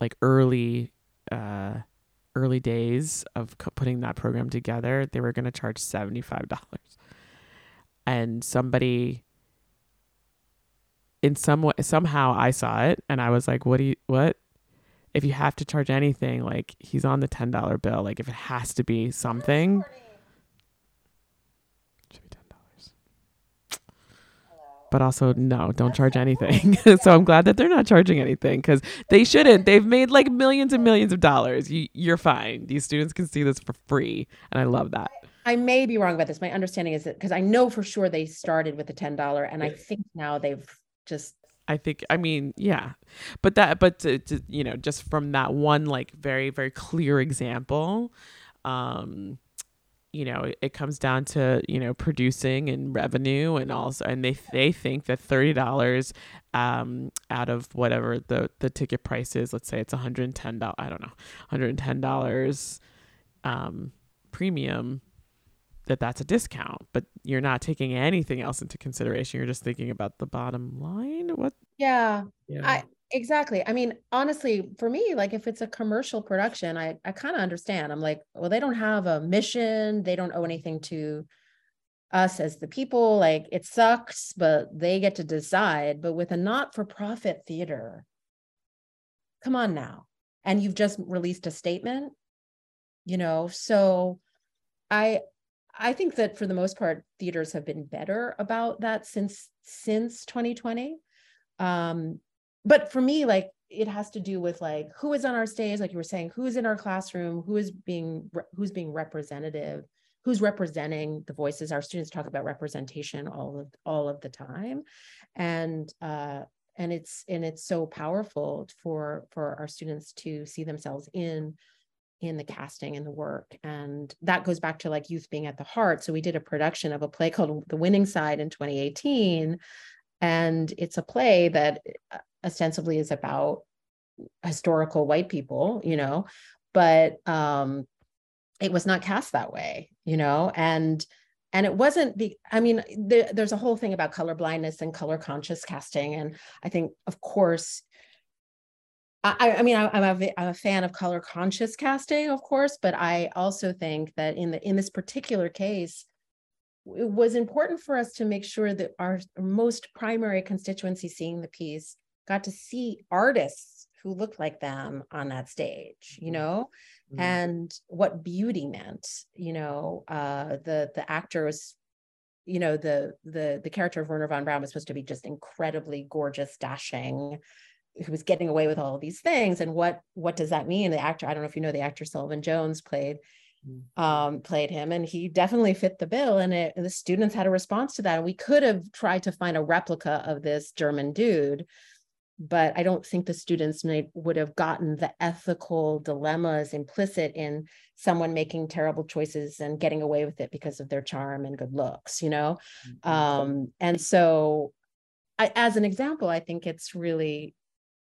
Speaker 3: like early, uh, early days of co- putting that program together, they were going to charge seventy five dollars, and somebody. In some way, somehow I saw it, and I was like, "What do you what?" If you have to charge anything, like he's on the ten dollar bill. Like if it has to be something, should be ten dollars. But also, no, don't charge anything. so I'm glad that they're not charging anything because they shouldn't. They've made like millions and millions of dollars. You, you're fine. These students can see this for free, and I love that.
Speaker 4: I may be wrong about this. My understanding is that because I know for sure they started with a ten dollar, and I think now they've just
Speaker 3: I think I mean yeah, but that but to, to you know just from that one like very very clear example, um, you know it, it comes down to you know producing and revenue and also and they they think that thirty dollars um out of whatever the the ticket price is let's say it's one hundred and ten dollars I don't know one hundred and ten dollars um premium that that's a discount, but you're not taking anything else into consideration. You're just thinking about the bottom line. What?
Speaker 4: yeah.
Speaker 3: Yeah.
Speaker 4: I exactly. I mean, honestly, for me, like if it's a commercial production, I I kind of understand. I'm like, well, they don't have a mission. They don't owe anything to us as the people. Like it sucks, but they get to decide. But with a not-for-profit theater, come on now. And you've just released a statement, you know. So I I think that for the most part, theaters have been better about that since since 2020. Um, but for me, like it has to do with like who is on our stage, like you were saying, who's in our classroom, who is being who's being representative, who's representing the voices. Our students talk about representation all of all of the time, and uh, and it's and it's so powerful for for our students to see themselves in in the casting and the work. And that goes back to like youth being at the heart. So we did a production of a play called the winning side in 2018 and it's a play that uh, ostensibly is about historical white people you know but um it was not cast that way you know and and it wasn't the i mean the, there's a whole thing about color blindness and color conscious casting and i think of course I, I mean, I, am a, I'm a fan of color conscious casting, of course, but I also think that in the in this particular case, it was important for us to make sure that our most primary constituency seeing the piece got to see artists who looked like them on that stage, you mm-hmm. know, mm-hmm. and what beauty meant. You know, uh, the the actors you know the the the character of Wernher von Braun was supposed to be just incredibly gorgeous, dashing, who was getting away with all of these things. And what what does that mean? The actor, I don't know if you know the actor Sullivan Jones played mm-hmm. um, played him, and he definitely fit the bill. And, it, and the students had a response to that. And we could have tried to find a replica of this German dude, but I don't think the students may, would have gotten the ethical dilemmas implicit in someone making terrible choices and getting away with it because of their charm and good looks, you know? Mm-hmm. Um, and so, I, as an example, I think it's really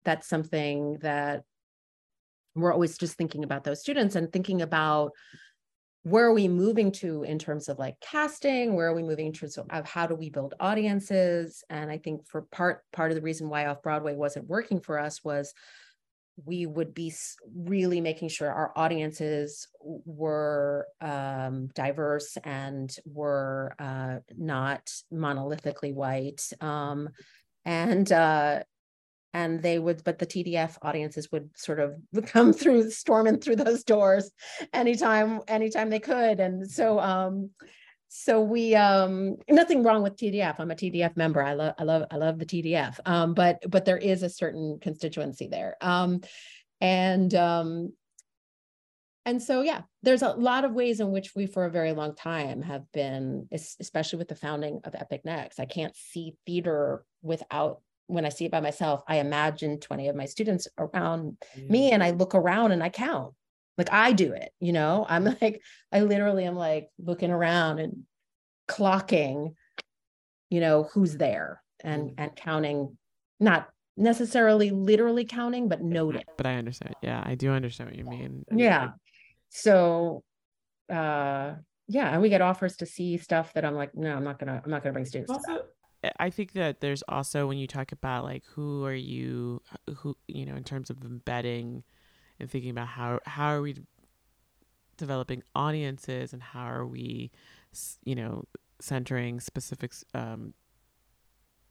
Speaker 4: that's something that we're always just thinking about those students and thinking about where are we moving to in terms of like casting? Where are we moving in terms of how do we build audiences? And i think for part part of the reason why off broadway wasn't working for us was we would be really making sure our audiences were um, diverse and were uh, not monolithically white. Um, and uh, and they would but the tdf audiences would sort of come through storming through those doors anytime anytime they could. And so um so we um nothing wrong with tdf i'm a tdf member. I love i love i love the tdf um but but there is a certain constituency there. Um and um and so yeah there's a lot of ways in which we for a very long time have been especially with the founding of epic next i can't see theater without when I see it by myself, I imagine 20 of my students around mm. me and I look around and I count. Like I do it, you know, I'm like, I literally am like looking around and clocking, you know, who's there and mm. and counting, not necessarily literally counting, but noting.
Speaker 3: But I understand. Yeah, I do understand what you mean.
Speaker 4: Yeah. So uh yeah, and we get offers to see stuff that I'm like, no, I'm not gonna, I'm not gonna bring students also.
Speaker 3: I think that there's also when you talk about like who are you who you know in terms of embedding and thinking about how how are we developing audiences and how are we you know centering specific um,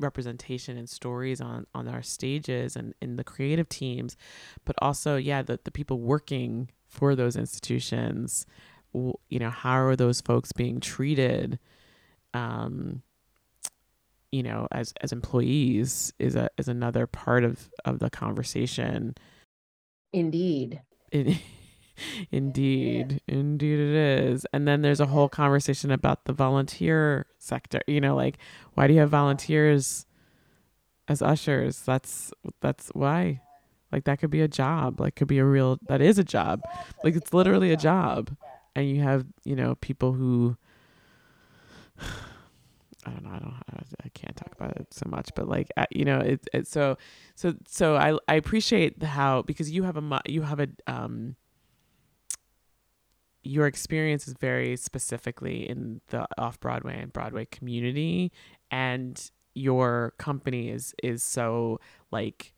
Speaker 3: representation and stories on on our stages and in the creative teams but also yeah the, the people working for those institutions you know how are those folks being treated um you know as as employees is a is another part of of the conversation.
Speaker 4: Indeed.
Speaker 3: In, indeed. Yeah. indeed it is. And then there's a whole conversation about the volunteer sector you know like why do you have volunteers as ushers? That's that's why. Like that could be a job. Like could be a real that is a job. Like it's literally a job. And you have you know people who I don't know. I don't. I can't talk about it so much, but like you know, it's it, so so so. I I appreciate how because you have a you have a um. Your experience is very specifically in the off Broadway and Broadway community, and your company is is so like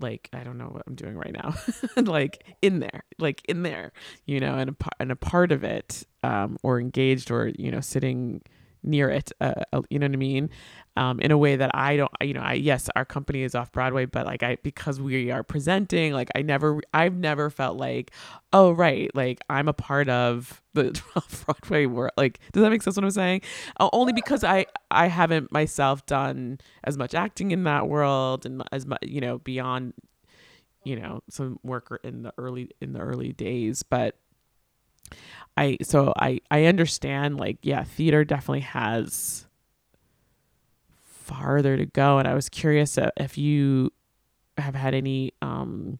Speaker 3: like I don't know what I'm doing right now, like in there, like in there, you know, and a and a part of it, um, or engaged, or you know, sitting near it, uh, uh, you know what I mean? Um, in a way that I don't, you know, I, yes, our company is off Broadway, but like I, because we are presenting, like I never, I've never felt like, oh, right, like I'm a part of the Broadway world. Like, does that make sense what I'm saying? Uh, only because I, I haven't myself done as much acting in that world and as much, you know, beyond, you know, some work in the early, in the early days, but I so I I understand like yeah, theater definitely has farther to go and I was curious if you have had any um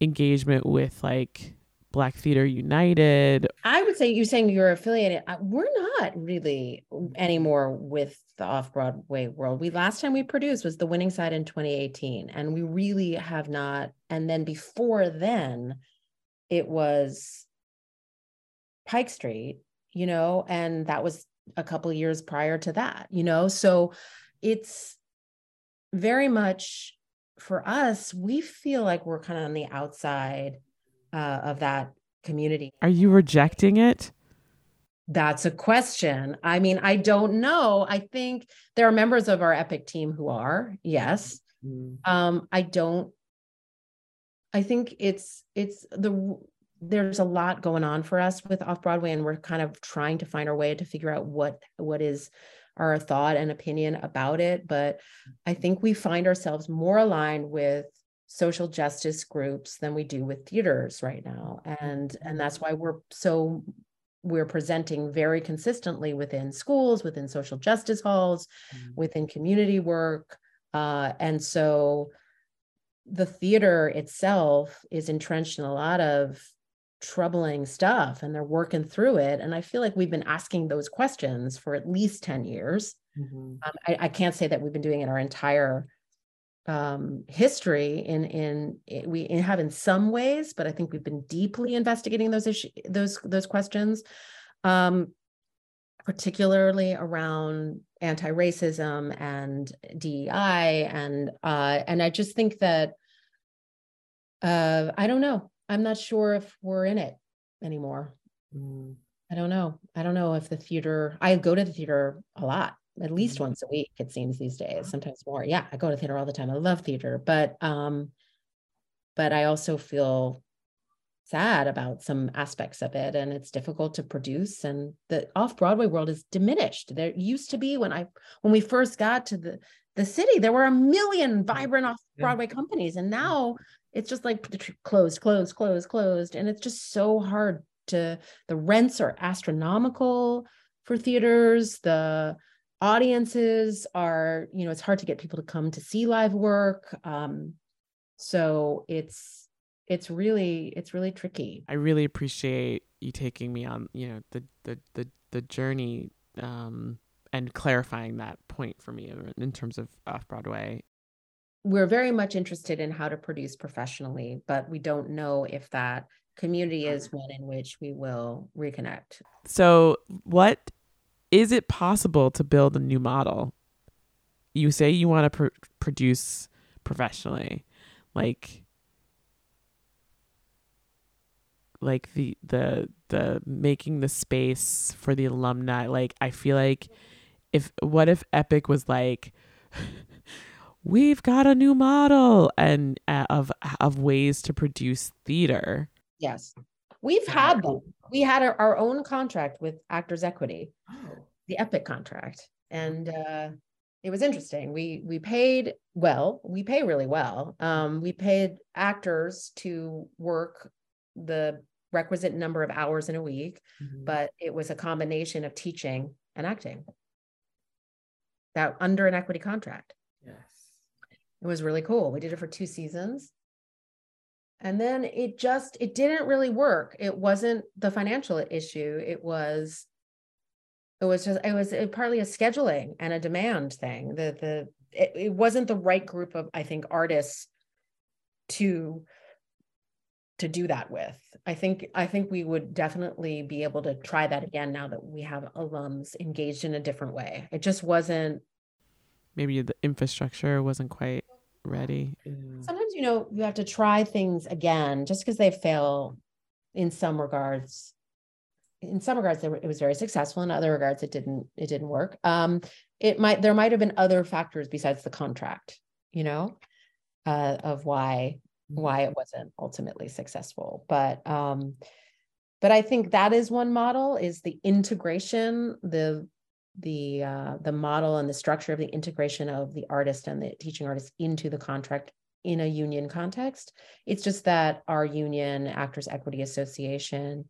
Speaker 3: engagement with like Black Theater United.
Speaker 4: I would say you're saying you're affiliated. We're not really anymore with the off Broadway world. We last time we produced was The Winning Side in 2018, and we really have not. And then before then, it was Pike Street, you know, and that was a couple years prior to that, you know. So it's very much for us, we feel like we're kind of on the outside uh, of that community.
Speaker 3: Are you rejecting it?
Speaker 4: That's a question. I mean, I don't know. I think there are members of our Epic team who are, yes. Mm-hmm. Um, I don't. I think it's it's the there's a lot going on for us with off Broadway, and we're kind of trying to find our way to figure out what what is our thought and opinion about it. But I think we find ourselves more aligned with social justice groups than we do with theaters right now and and that's why we're so we're presenting very consistently within schools within social justice halls mm-hmm. within community work uh, and so the theater itself is entrenched in a lot of troubling stuff and they're working through it and i feel like we've been asking those questions for at least 10 years mm-hmm. um, I, I, can't say that we've been doing it our entire um, history in in we have in some ways, but I think we've been deeply investigating those issues, those those questions, um, particularly around anti-racism and DEI, and uh, and I just think that uh, I don't know. I'm not sure if we're in it anymore. Mm. I don't know. I don't know if the theater. I go to the theater a lot at least mm-hmm. once a week it seems these days sometimes more yeah i go to theater all the time i love theater but um but i also feel sad about some aspects of it and it's difficult to produce and the off broadway world is diminished there used to be when i when we first got to the the city there were a million vibrant off broadway companies and now it's just like closed closed closed closed and it's just so hard to the rents are astronomical for theaters the audiences are you know it's hard to get people to come to see live work um so it's it's really it's really tricky.
Speaker 3: I really appreciate you taking me on you know the the the, the journey um and clarifying that point for me in terms of off broadway
Speaker 4: we're very much interested in how to produce professionally but we don't know if that community is one in which we will reconnect
Speaker 3: so what is it possible to build a new model? You say you want to pr- produce professionally, like like the the the making the space for the alumni. Like I feel like if what if Epic was like we've got a new model and uh, of of ways to produce theater.
Speaker 4: Yes. We've had them. We had our, our own contract with Actors Equity, oh. the Epic contract, and uh, it was interesting. We we paid well. We pay really well. Um, we paid actors to work the requisite number of hours in a week, mm-hmm. but it was a combination of teaching and acting. That under an equity contract. It was really cool. We did it for two seasons. And then it just it didn't really work. It wasn't the financial issue. It was it was just it was partly a scheduling and a demand thing. The the it, it wasn't the right group of i think artists to to do that with. I think i think we would definitely be able to try that again now that we have alums engaged in a different way. It just wasn't
Speaker 3: maybe the infrastructure wasn't quite ready.
Speaker 4: Sometimes, you know, you have to try things again just because they fail in some regards. In some regards, it was very successful. In other regards, it didn't. It didn't work. Um, it might. There might have been other factors besides the contract. You know, uh, of why mm-hmm. why it wasn't ultimately successful. But um, but I think that is one model is the integration, the the uh, the model and the structure of the integration of the artist and the teaching artist into the contract in a union context. It's just that our union, Actors Equity Association,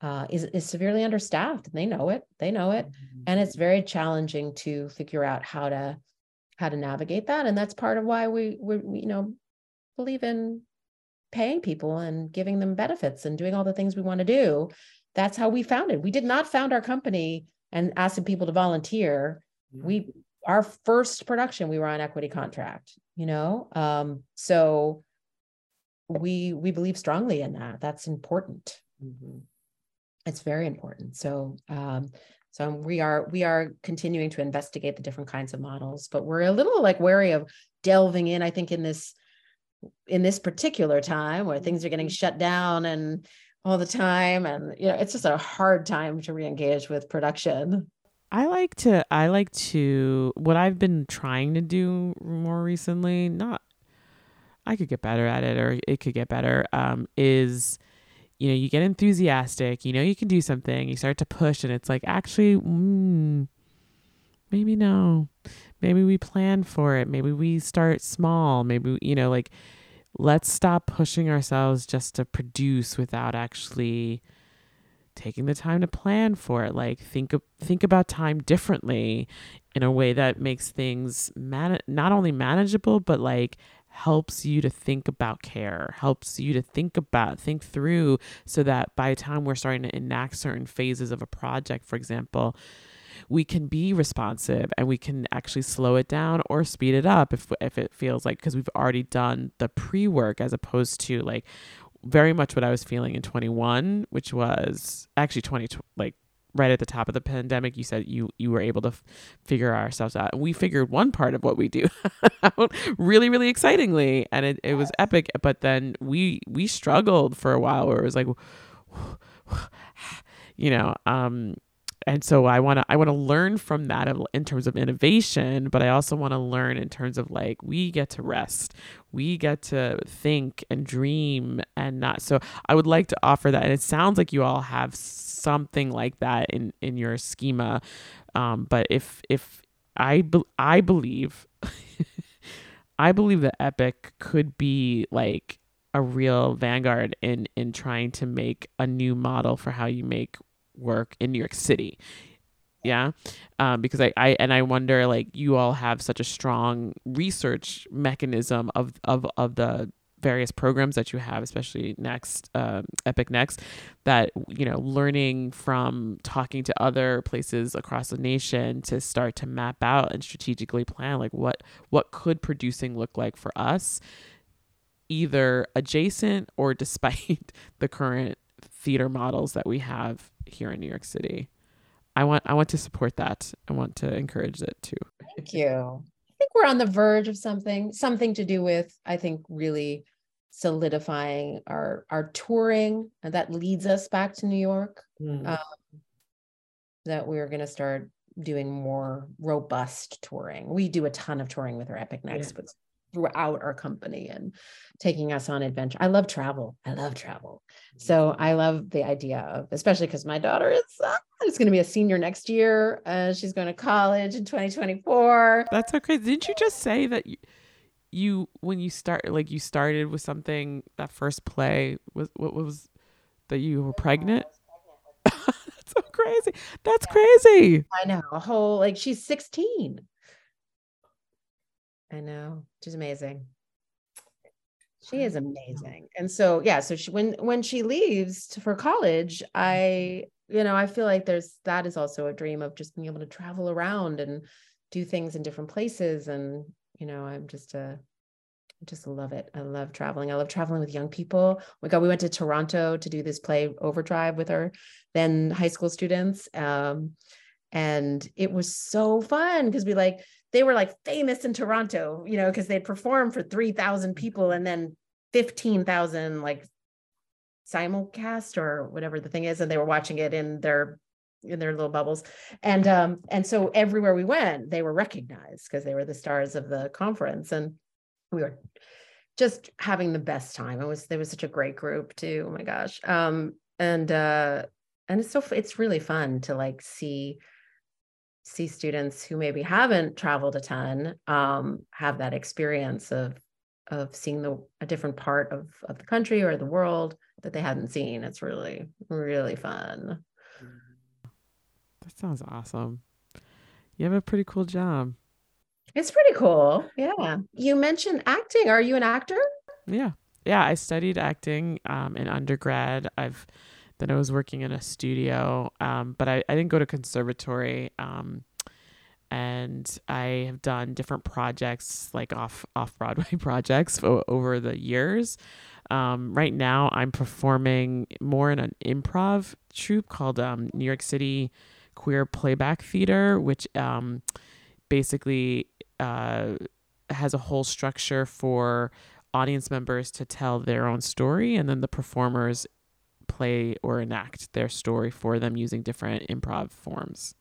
Speaker 4: uh, is is severely understaffed, they know it. They know it, mm-hmm. and it's very challenging to figure out how to how to navigate that. And that's part of why we we, we you know believe in paying people and giving them benefits and doing all the things we want to do. That's how we founded. We did not found our company and asking people to volunteer mm-hmm. we our first production we were on equity contract you know? Um so we we believe strongly in that. That's important. Mm-hmm. it's very important. So um so we are we are continuing to investigate the different kinds of models but we're a little like wary of delving in i think in this in this particular time where things are getting shut down and all the time and you know it's just a hard time to re-engage with production
Speaker 3: I like to I like to what I've been trying to do more recently, not I could get better at it or it could get better, um, is you know, you get enthusiastic, you know you can do something, you start to push and it's like actually mm, maybe no. Maybe we plan for it. Maybe we start small. Maybe you know like let's stop pushing ourselves just to produce without actually taking the time to plan for it. Like think think about time differently in a way that makes things man- not only manageable but like helps you to think about care helps you to think about think through so that by the time we're starting to enact certain phases of a project for example we can be responsive and we can actually slow it down or speed it up if if it feels like because we've already done the pre-work as opposed to like very much what I was feeling in 21, which was actually 20 like right at the top of the pandemic. You said you you were able to f- figure ourselves out, and we figured one part of what we do out really really excitingly, and it, it was epic. But then we we struggled for a while, where it was like, you know, um, and so I want to I want to learn from that in terms of innovation, but I also want to learn in terms of like we get to rest, we get to think and dream and not. So I would like to offer that, and it sounds like you all have something like that in in your schema. Um, but if if I be, I believe I believe that Epic could be like a real vanguard in in trying to make a new model for how you make work in New York City. Yeah. Um, because I, I, and I wonder, like, you all have such a strong research mechanism of, of, of the various programs that you have, especially Next, um, Epic Next, that, you know, learning from talking to other places across the nation to start to map out and strategically plan, like, what, what could producing look like for us, either adjacent or despite the current theater models that we have here in New York City. I want I want to support that. I want to encourage it too.
Speaker 4: Thank you. I think we're on the verge of something, something to do with I think really solidifying our our touring, and that leads us back to New York. Mm. Um, that we're going to start doing more robust touring. We do a ton of touring with our Epic Next, yeah. but throughout our company and taking us on adventure. I love travel. I love travel. So I love the idea of, especially because my daughter is uh, is going to be a senior next year. Uh, she's going to college in 2024.
Speaker 3: That's okay. Didn't you just say that you, you when you start like you started with something that first play was what was that you were pregnant? That's so crazy. That's crazy.
Speaker 4: I know. A whole like she's 16. I know. She's amazing. She is amazing. And so yeah, so she when when she leaves for college, I you know, I feel like there's that is also a dream of just being able to travel around and do things in different places and you know, I'm just a I just love it. I love traveling. I love traveling with young people. Oh my God, we went to Toronto to do this play Overdrive with our then high school students. Um, and it was so fun because we like they were like famous in Toronto, you know, because they'd perform for 3,000 people and then 15,000 like simulcast or whatever the thing is. And they were watching it in their in their little bubbles. And um and so everywhere we went they were recognized because they were the stars of the conference and we were just having the best time. It was there was such a great group too oh my gosh. Um and uh and it's so it's really fun to like see see students who maybe haven't traveled a ton um, have that experience of of seeing the a different part of of the country or the world that they hadn't seen. It's really really fun.
Speaker 3: That sounds awesome. You have a pretty cool job.
Speaker 4: It's pretty cool. Yeah. You mentioned acting. Are you an actor?
Speaker 3: Yeah. Yeah. I studied acting um, in undergrad. I've then I was working in a studio, um, but I, I didn't go to conservatory. Um, and I have done different projects, like off off Broadway projects, over the years. Um, right now, I'm performing more in an improv troupe called um, New York City Queer Playback Theater, which um, basically uh, has a whole structure for audience members to tell their own story and then the performers play or enact their story for them using different improv forms.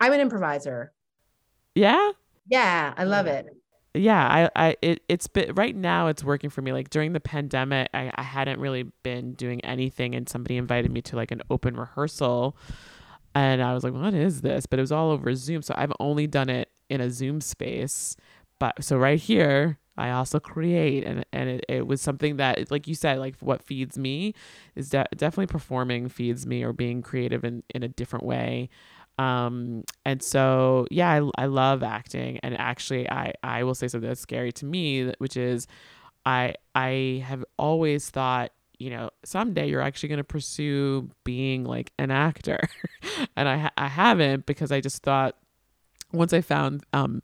Speaker 4: I'm an improviser.
Speaker 3: Yeah?
Speaker 4: Yeah, I love it.
Speaker 3: Yeah, I, I it, it's been right now it's working for me. Like during the pandemic, I, I hadn't really been doing anything and somebody invited me to like an open rehearsal and I was like, what is this? But it was all over Zoom. So I've only done it in a Zoom space. But so right here, I also create and and it, it was something that like you said like what feeds me is de- definitely performing feeds me or being creative in in a different way. Um and so yeah I, I love acting and actually I I will say something that's scary to me which is I I have always thought you know someday you're actually going to pursue being like an actor. And I I haven't because I just thought once I found um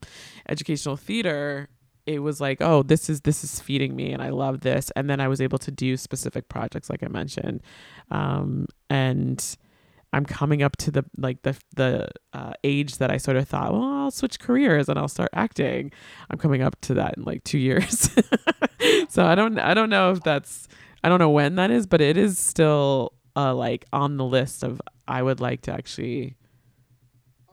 Speaker 3: educational theater it was like oh this is this is feeding me and i love this. And then i was able to do specific projects like i mentioned. Um, and i'm coming up to the like the the uh, age that i sort of thought well i'll switch careers and i'll start acting. I'm coming up to that in like two years. So i don't i don't know if that's i don't know when that is but it is still uh, like on the list of i would like to actually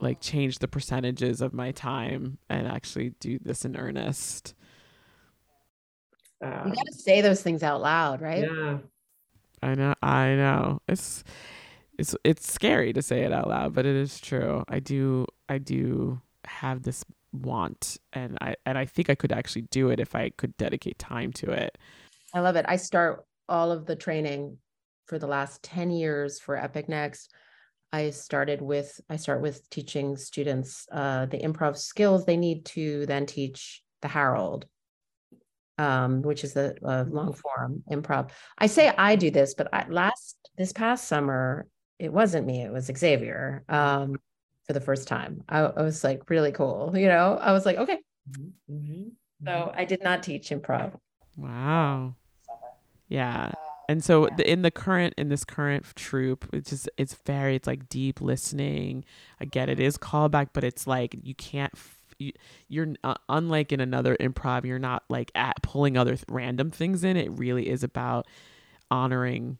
Speaker 3: like change the percentages of my time and actually do this in earnest.
Speaker 4: Uh, you got to say those things out loud, right?
Speaker 3: Yeah. I know. I know. It's it's it's scary to say it out loud, but it is true. I do I do have this want and I and I think I could actually do it if I could dedicate time to it.
Speaker 4: I love it. I start all of the training for the last 10 years for Epic Next I started with I start with teaching students uh, the improv skills they need to then teach the Harold, um, which is the uh, long form improv. I say I do this, but I, last this past summer it wasn't me; it was Xavier um, for the first time. I, I, was like really cool, you know. I was like, okay. Mm-hmm. mm-hmm. So I did not teach improv.
Speaker 3: Wow. Yeah. And so yeah. the, in the current in this current troupe, it's just it's very it's like deep listening. Again, it is callback, but it's like you can't you, you're uh, unlike in another improv, you're not like at pulling other th- random things in. It really is about honoring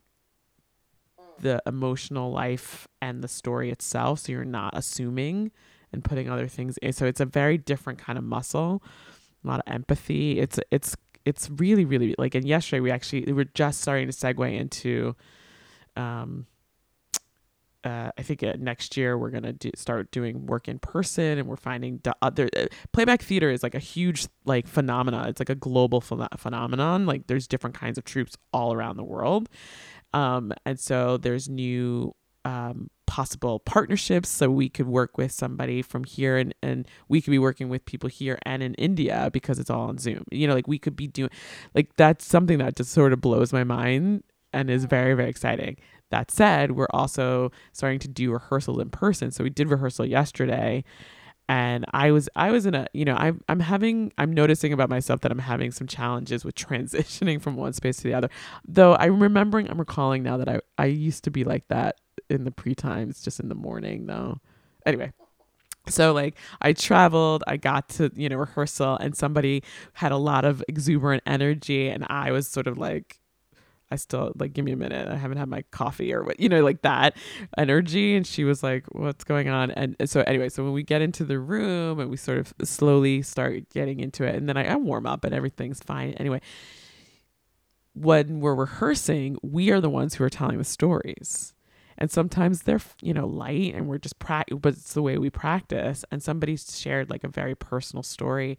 Speaker 3: the emotional life and the story itself. So you're not assuming and putting other things in. So it's a very different kind of muscle, a lot of empathy. It's it's it's really really like and yesterday we actually we were just starting to segue into um uh, I think uh, next year we're gonna do, start doing work in person, and we're finding other uh, playback theater is like a huge like phenomena. It's like a global ph- phenomenon. Like there's different kinds of troupes all around the world, um, and so there's new um, possible partnerships so we could work with somebody from here and, and we could be working with people here and in India because it's all on Zoom. You know, like we could be doing like that's something that just sort of blows my mind and is very, very exciting. That said, we're also starting to do rehearsals in person. So we did rehearsal yesterday and I was I was in a you know I'm I'm having I'm noticing about myself that I'm having some challenges with transitioning from one space to the other. Though I'm remembering I'm recalling now that I I used to be like that in the pre times, just in the morning though. Anyway, so like I traveled, I got to, you know, rehearsal and somebody had a lot of exuberant energy and I was sort of like I still like give me a minute. I haven't had my coffee or what, you know, like that energy and she was like, "What's going on?" And, and so anyway, so when we get into the room and we sort of slowly start getting into it and then I, I warm up and everything's fine. Anyway, when we're rehearsing, we are the ones who are telling the stories and sometimes they're you know light and we're just practice but it's the way we practice. And somebody shared like a very personal story.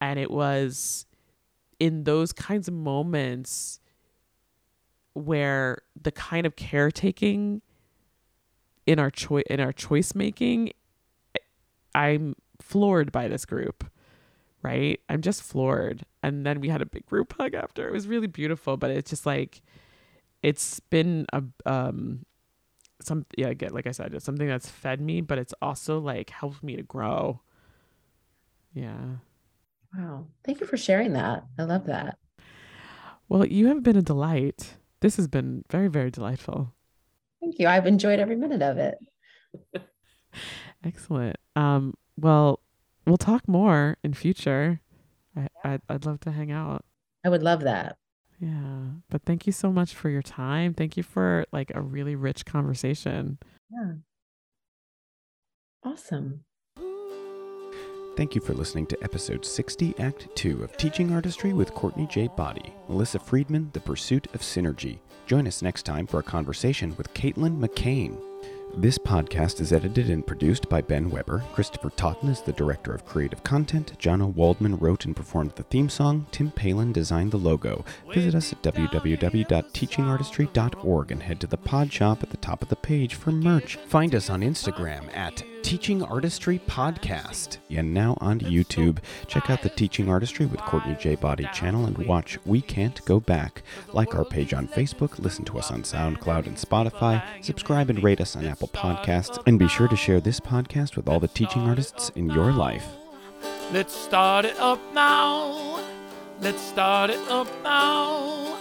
Speaker 3: And it was in those kinds of moments where the kind of caretaking in our choice in our choice making i'm floored by this group right? I'm just floored. And then we had a big group hug after. It was really beautiful but it's just like it's been a um some yeah again like i said it's something that's fed me but it's also like helped me to grow. Yeah.
Speaker 4: Wow. Thank you for sharing that. I love that.
Speaker 3: Well you have been a delight. This has been very very delightful.
Speaker 4: Thank you. I've enjoyed every minute of it.
Speaker 3: Excellent. Um well we'll talk more in future. I, I'd, I'd love to hang out.
Speaker 4: I would love that.
Speaker 3: Yeah. But thank you so much for your time. Thank you for like a really rich conversation.
Speaker 4: Yeah. Awesome.
Speaker 1: Thank you for listening to episode 60, Act 2 of Teaching Artistry with Courtney J. Boddie, Melissa Friedman, The Pursuit of Synergy. Join us next time for a conversation with Caitlin McCain. This podcast is edited and produced by Ben Weber. Christopher Totten is the director of creative content. Jana Waldman wrote and performed the theme song. Tim Palin designed the logo. Visit us at www.teachingartistry.org and head to the pod shop at the top of the page for merch. Find us on Instagram at Teaching Artistry Podcast. And now on YouTube. Check out the Teaching Artistry with Courtney J. Boddie channel and watch We Can't Go Back. Like our page on Facebook, listen to us on SoundCloud and Spotify, subscribe and rate us on Apple Podcasts, and be sure to share this podcast with all the teaching artists in your life.
Speaker 2: Let's start it up now. Let's start it up now.